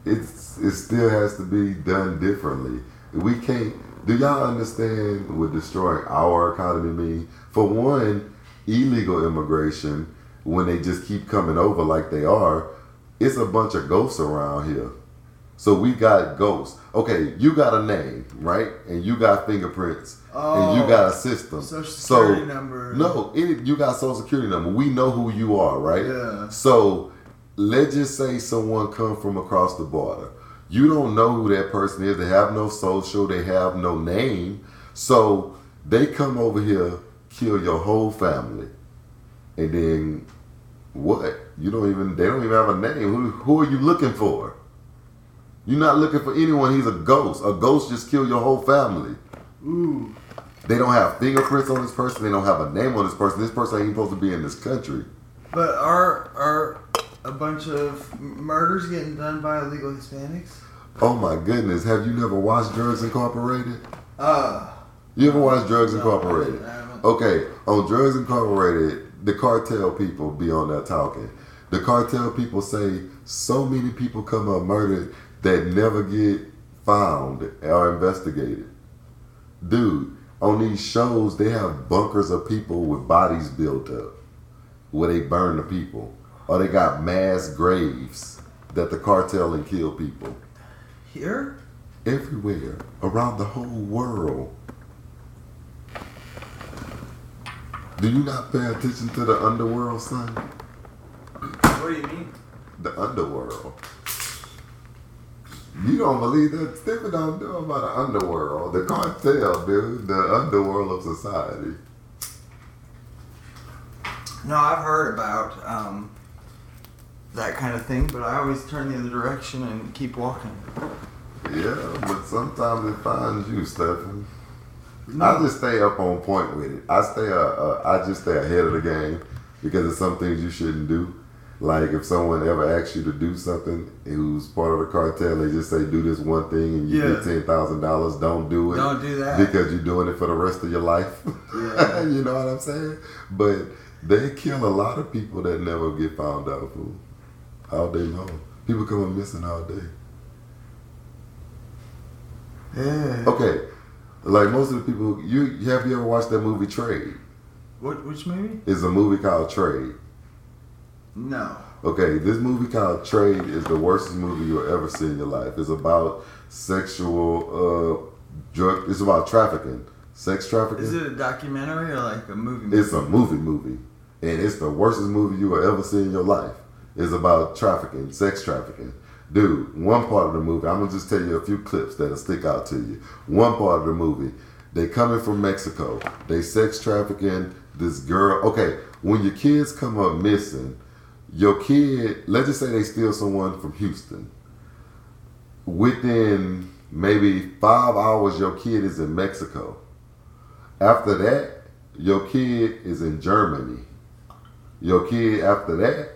It's it still has to be done differently. We can't. Do y'all understand what destroying our economy mean? For one, illegal immigration, when they just keep coming over like they are, it's a bunch of ghosts around here. So we got ghosts. Okay, you got a name, right? And you got fingerprints, and you got a system. Oh, social so security number. no, it, you got social security number. We know who you are, right? Yeah. So let's just say someone come from across the border. You don't know who that person is. They have no social. They have no name. So they come over here, kill your whole family, and then what? You don't even. They don't even have a name. Who, who are you looking for? You're not looking for anyone. He's a ghost. A ghost just killed your whole family. Ooh. They don't have fingerprints on this person. They don't have a name on this person. This person ain't supposed to be in this country. But our are a bunch of murders getting done by illegal Hispanics? Oh my goodness. Have you never watched Drugs Incorporated? Uh. You ever watched Drugs no, Incorporated? I haven't. Okay, on Drugs Incorporated, the cartel people be on there talking. The cartel people say so many people come up murdered that never get found or investigated. Dude, on these shows, they have bunkers of people with bodies built up where they burn the people. Or they got mass graves that the cartel and kill people Here? everywhere around the whole world. Do you not pay attention to the underworld, son? What do you mean? The underworld. You don't believe that? Stephen don't know about the underworld, the cartel, dude, the underworld of society. No, I've heard about um, that kind of thing, but I always turn the other direction and keep walking. Yeah, but sometimes it finds you, Stephen. I just stay up on point with it. I stay, uh, uh, I just stay ahead of the game because there's some things you shouldn't do. Like if someone ever asks you to do something who's part of the cartel, they just say do this one thing and you Yeah. get ten thousand dollars. Don't do it Don't do that. because you're doing it for the rest of your life. Yeah. you know what I'm saying? But they kill a lot of people that never get found out. Fool. All day long, people come missing all day. Yeah. Okay, like most of the people, you have you ever watched that movie Trade? What? Which movie? It's a movie called Trade. No. Okay, this movie called Trade is the worst movie you'll ever see in your life. It's about sexual uh, drug. It's about trafficking, sex trafficking. Is it a documentary or like a movie? It's a movie movie, and it's the worstest movie you will ever see in your life. It's about trafficking, sex trafficking. Dude, one part of the movie, I'm gonna just tell you a few clips that'll stick out to you. One part of the movie, they coming from Mexico. They sex trafficking this girl. Okay, when your kids come up missing, your kid, let's just say they steal someone from Houston. Within maybe five hours, your kid is in Mexico. After that, your kid is in Germany. Your kid after that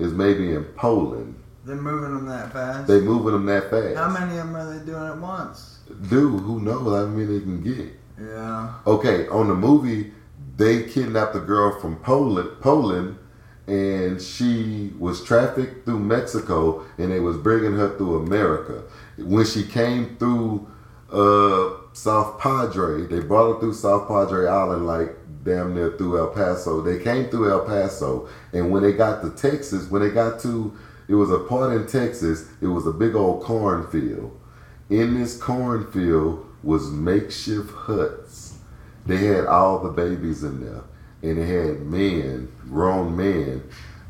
is maybe in Poland. They're moving them that fast. They moving them that fast. How many of them are they doing at once? Dude, who knows how many they can get? Yeah. Okay, on the movie, they kidnapped a girl from Poland, Poland, and she was trafficked through Mexico, and they was bringing her through America. When she came through uh, South Padre, they brought her through South Padre Island, like damn near through El Paso. They came through El Paso, and when they got to Texas, when they got to, it was a part in Texas. It was a big old cornfield. In this cornfield was makeshift huts. They had all the babies in there, and they had men, grown men,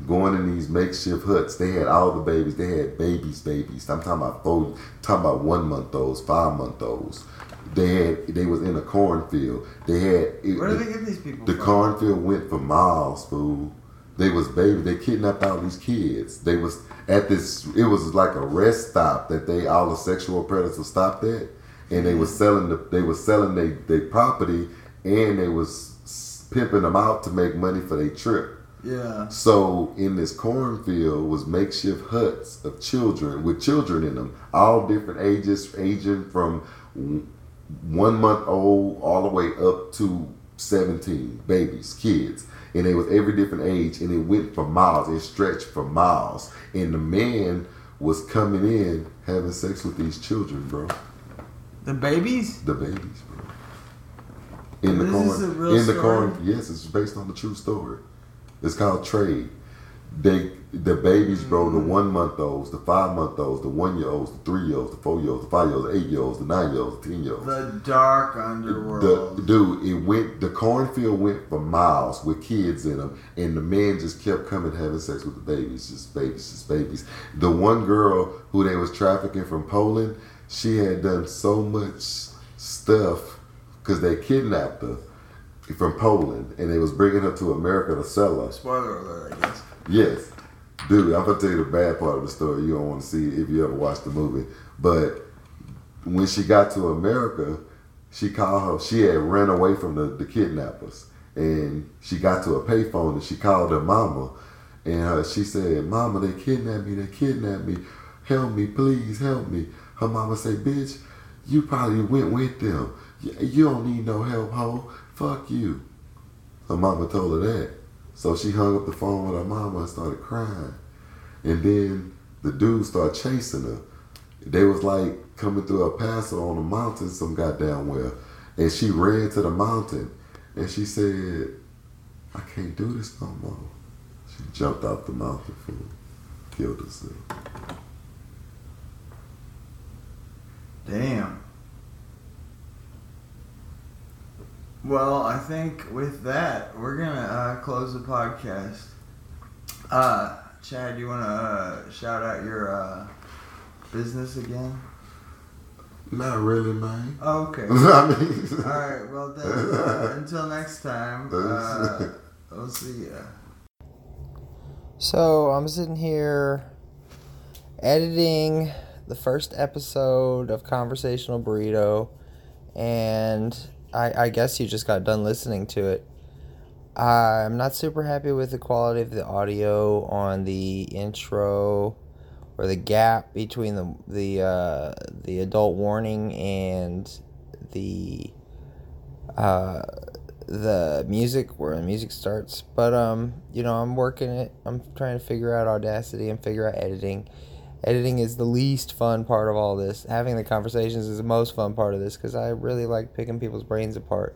going in these makeshift huts. They had all the babies. They had babies, babies. I'm talking about four, talking about one month olds, five month olds. They had. They was in a cornfield. They had. it- Where do the- they get these people the from? cornfield went for miles, fool. They was baby. They kidnapped all these kids. They was at this. It was like a rest stop that they all the sexual predators stopped at, and they was mm-hmm. selling the. They was selling their their property, and they was pimping them out to make money for their trip. Yeah. So in this cornfield was makeshift huts of children with children in them, all different ages, aging from one month old all the way up to seventeen, babies, kids, and it was every different age, and it went for miles. It stretched for miles, and the man was coming in having sex with these children, bro. The babies? The babies, bro. In the corn, this a real in the corn. Yes, it's based on the true story. It's called trade. They the babies, bro, the mm-hmm. one month olds, the five month olds, the one year olds, the three year olds, the four year olds, the five year olds, the eight year olds, the nine year olds, the ten year olds. The dark The, underworld. dude, it went. The cornfield went for miles with kids in them, and the men just kept coming having sex with the babies, just babies, just babies. The one girl who they was trafficking from Poland, she had done so much stuff because they kidnapped her from Poland, and they was bringing her to America to sell her. Spoiler alert, I guess. Yes. Dude, I'm gonna tell you the bad part of the story. You don't want to see if you ever watched the movie. But when she got to America, she called her. She had ran away from the, the kidnappers, and she got to a payphone and she called her mama, and she said, "Mama, they kidnapped me. They kidnapped me. Help me, please, help me." Her mama said, "Bitch, you probably went with them. You, you don't need no help, ho. Fuck you." Her mama told her that. So she hung up the phone with her mama and started crying. And then the dude started chasing her. They was like coming through El Paso on a mountain some goddamn well. And she ran to the mountain and she said, I can't do this no more. She jumped off the mountain fool. Killed herself. Damn. Well, I think with that, we're gonna uh, close the podcast. Uh, Chad, you wanna uh, shout out your uh, business again? Not really, man. Okay. I mean, All right. Well, then, uh, until next time. Uh, we'll see ya. So I'm sitting here editing the first episode of Conversational Burrito, and I, I guess you just got done listening to it. I'm not super happy with the quality of the audio on the intro or the gap between the the uh, the adult warning and the uh, the music where the music starts. But um, you know, I'm working it. I'm trying to figure out Audacity and figure out editing. Editing is the least fun part of all this. Having the conversations is the most fun part of this because I really like picking people's brains apart.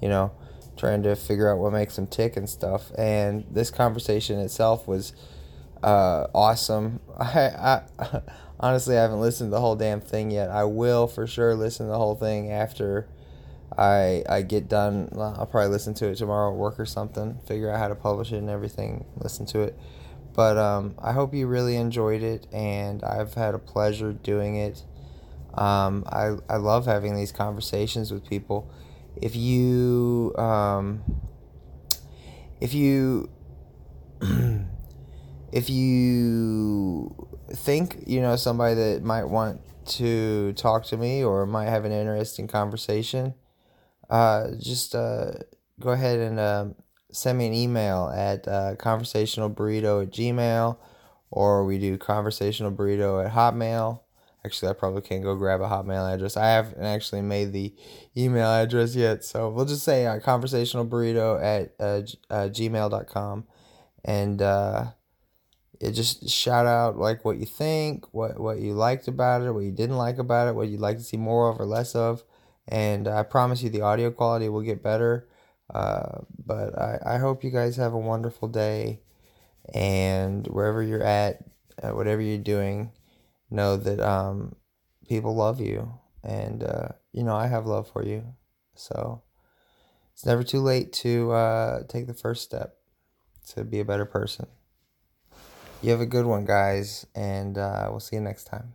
You know, trying to figure out what makes them tick and stuff. And this conversation itself was uh, awesome. I, I honestly I haven't listened to the whole damn thing yet. I will for sure listen to the whole thing after I I get done. I'll probably listen to it tomorrow at work or something. Figure out how to publish it and everything. Listen to it. But um, I hope you really enjoyed it, and I've had a pleasure doing it. Um, I I love having these conversations with people. If you um, if you if you think you know somebody that might want to talk to me or might have an interesting conversation, uh, just uh, go ahead and uh, send me an email at uh, conversationalburrito at gmail or we do conversationalburrito at hotmail. Actually, I probably can't go grab a hotmail address. I haven't actually made the email address yet, so we'll just say uh, conversationalburrito at uh, uh, gmail.com and uh, it just shout out like what you think, what what you liked about it, what you didn't like about it, what you'd like to see more of or less of, and I promise you the audio quality will get better. Uh, but I, I hope you guys have a wonderful day, and wherever you're at, uh, whatever you're doing, know that um, people love you, and uh, you know I have love for you, so it's never too late to uh, take the first step to be a better person. You have a good one, guys, and uh, we'll see you next time.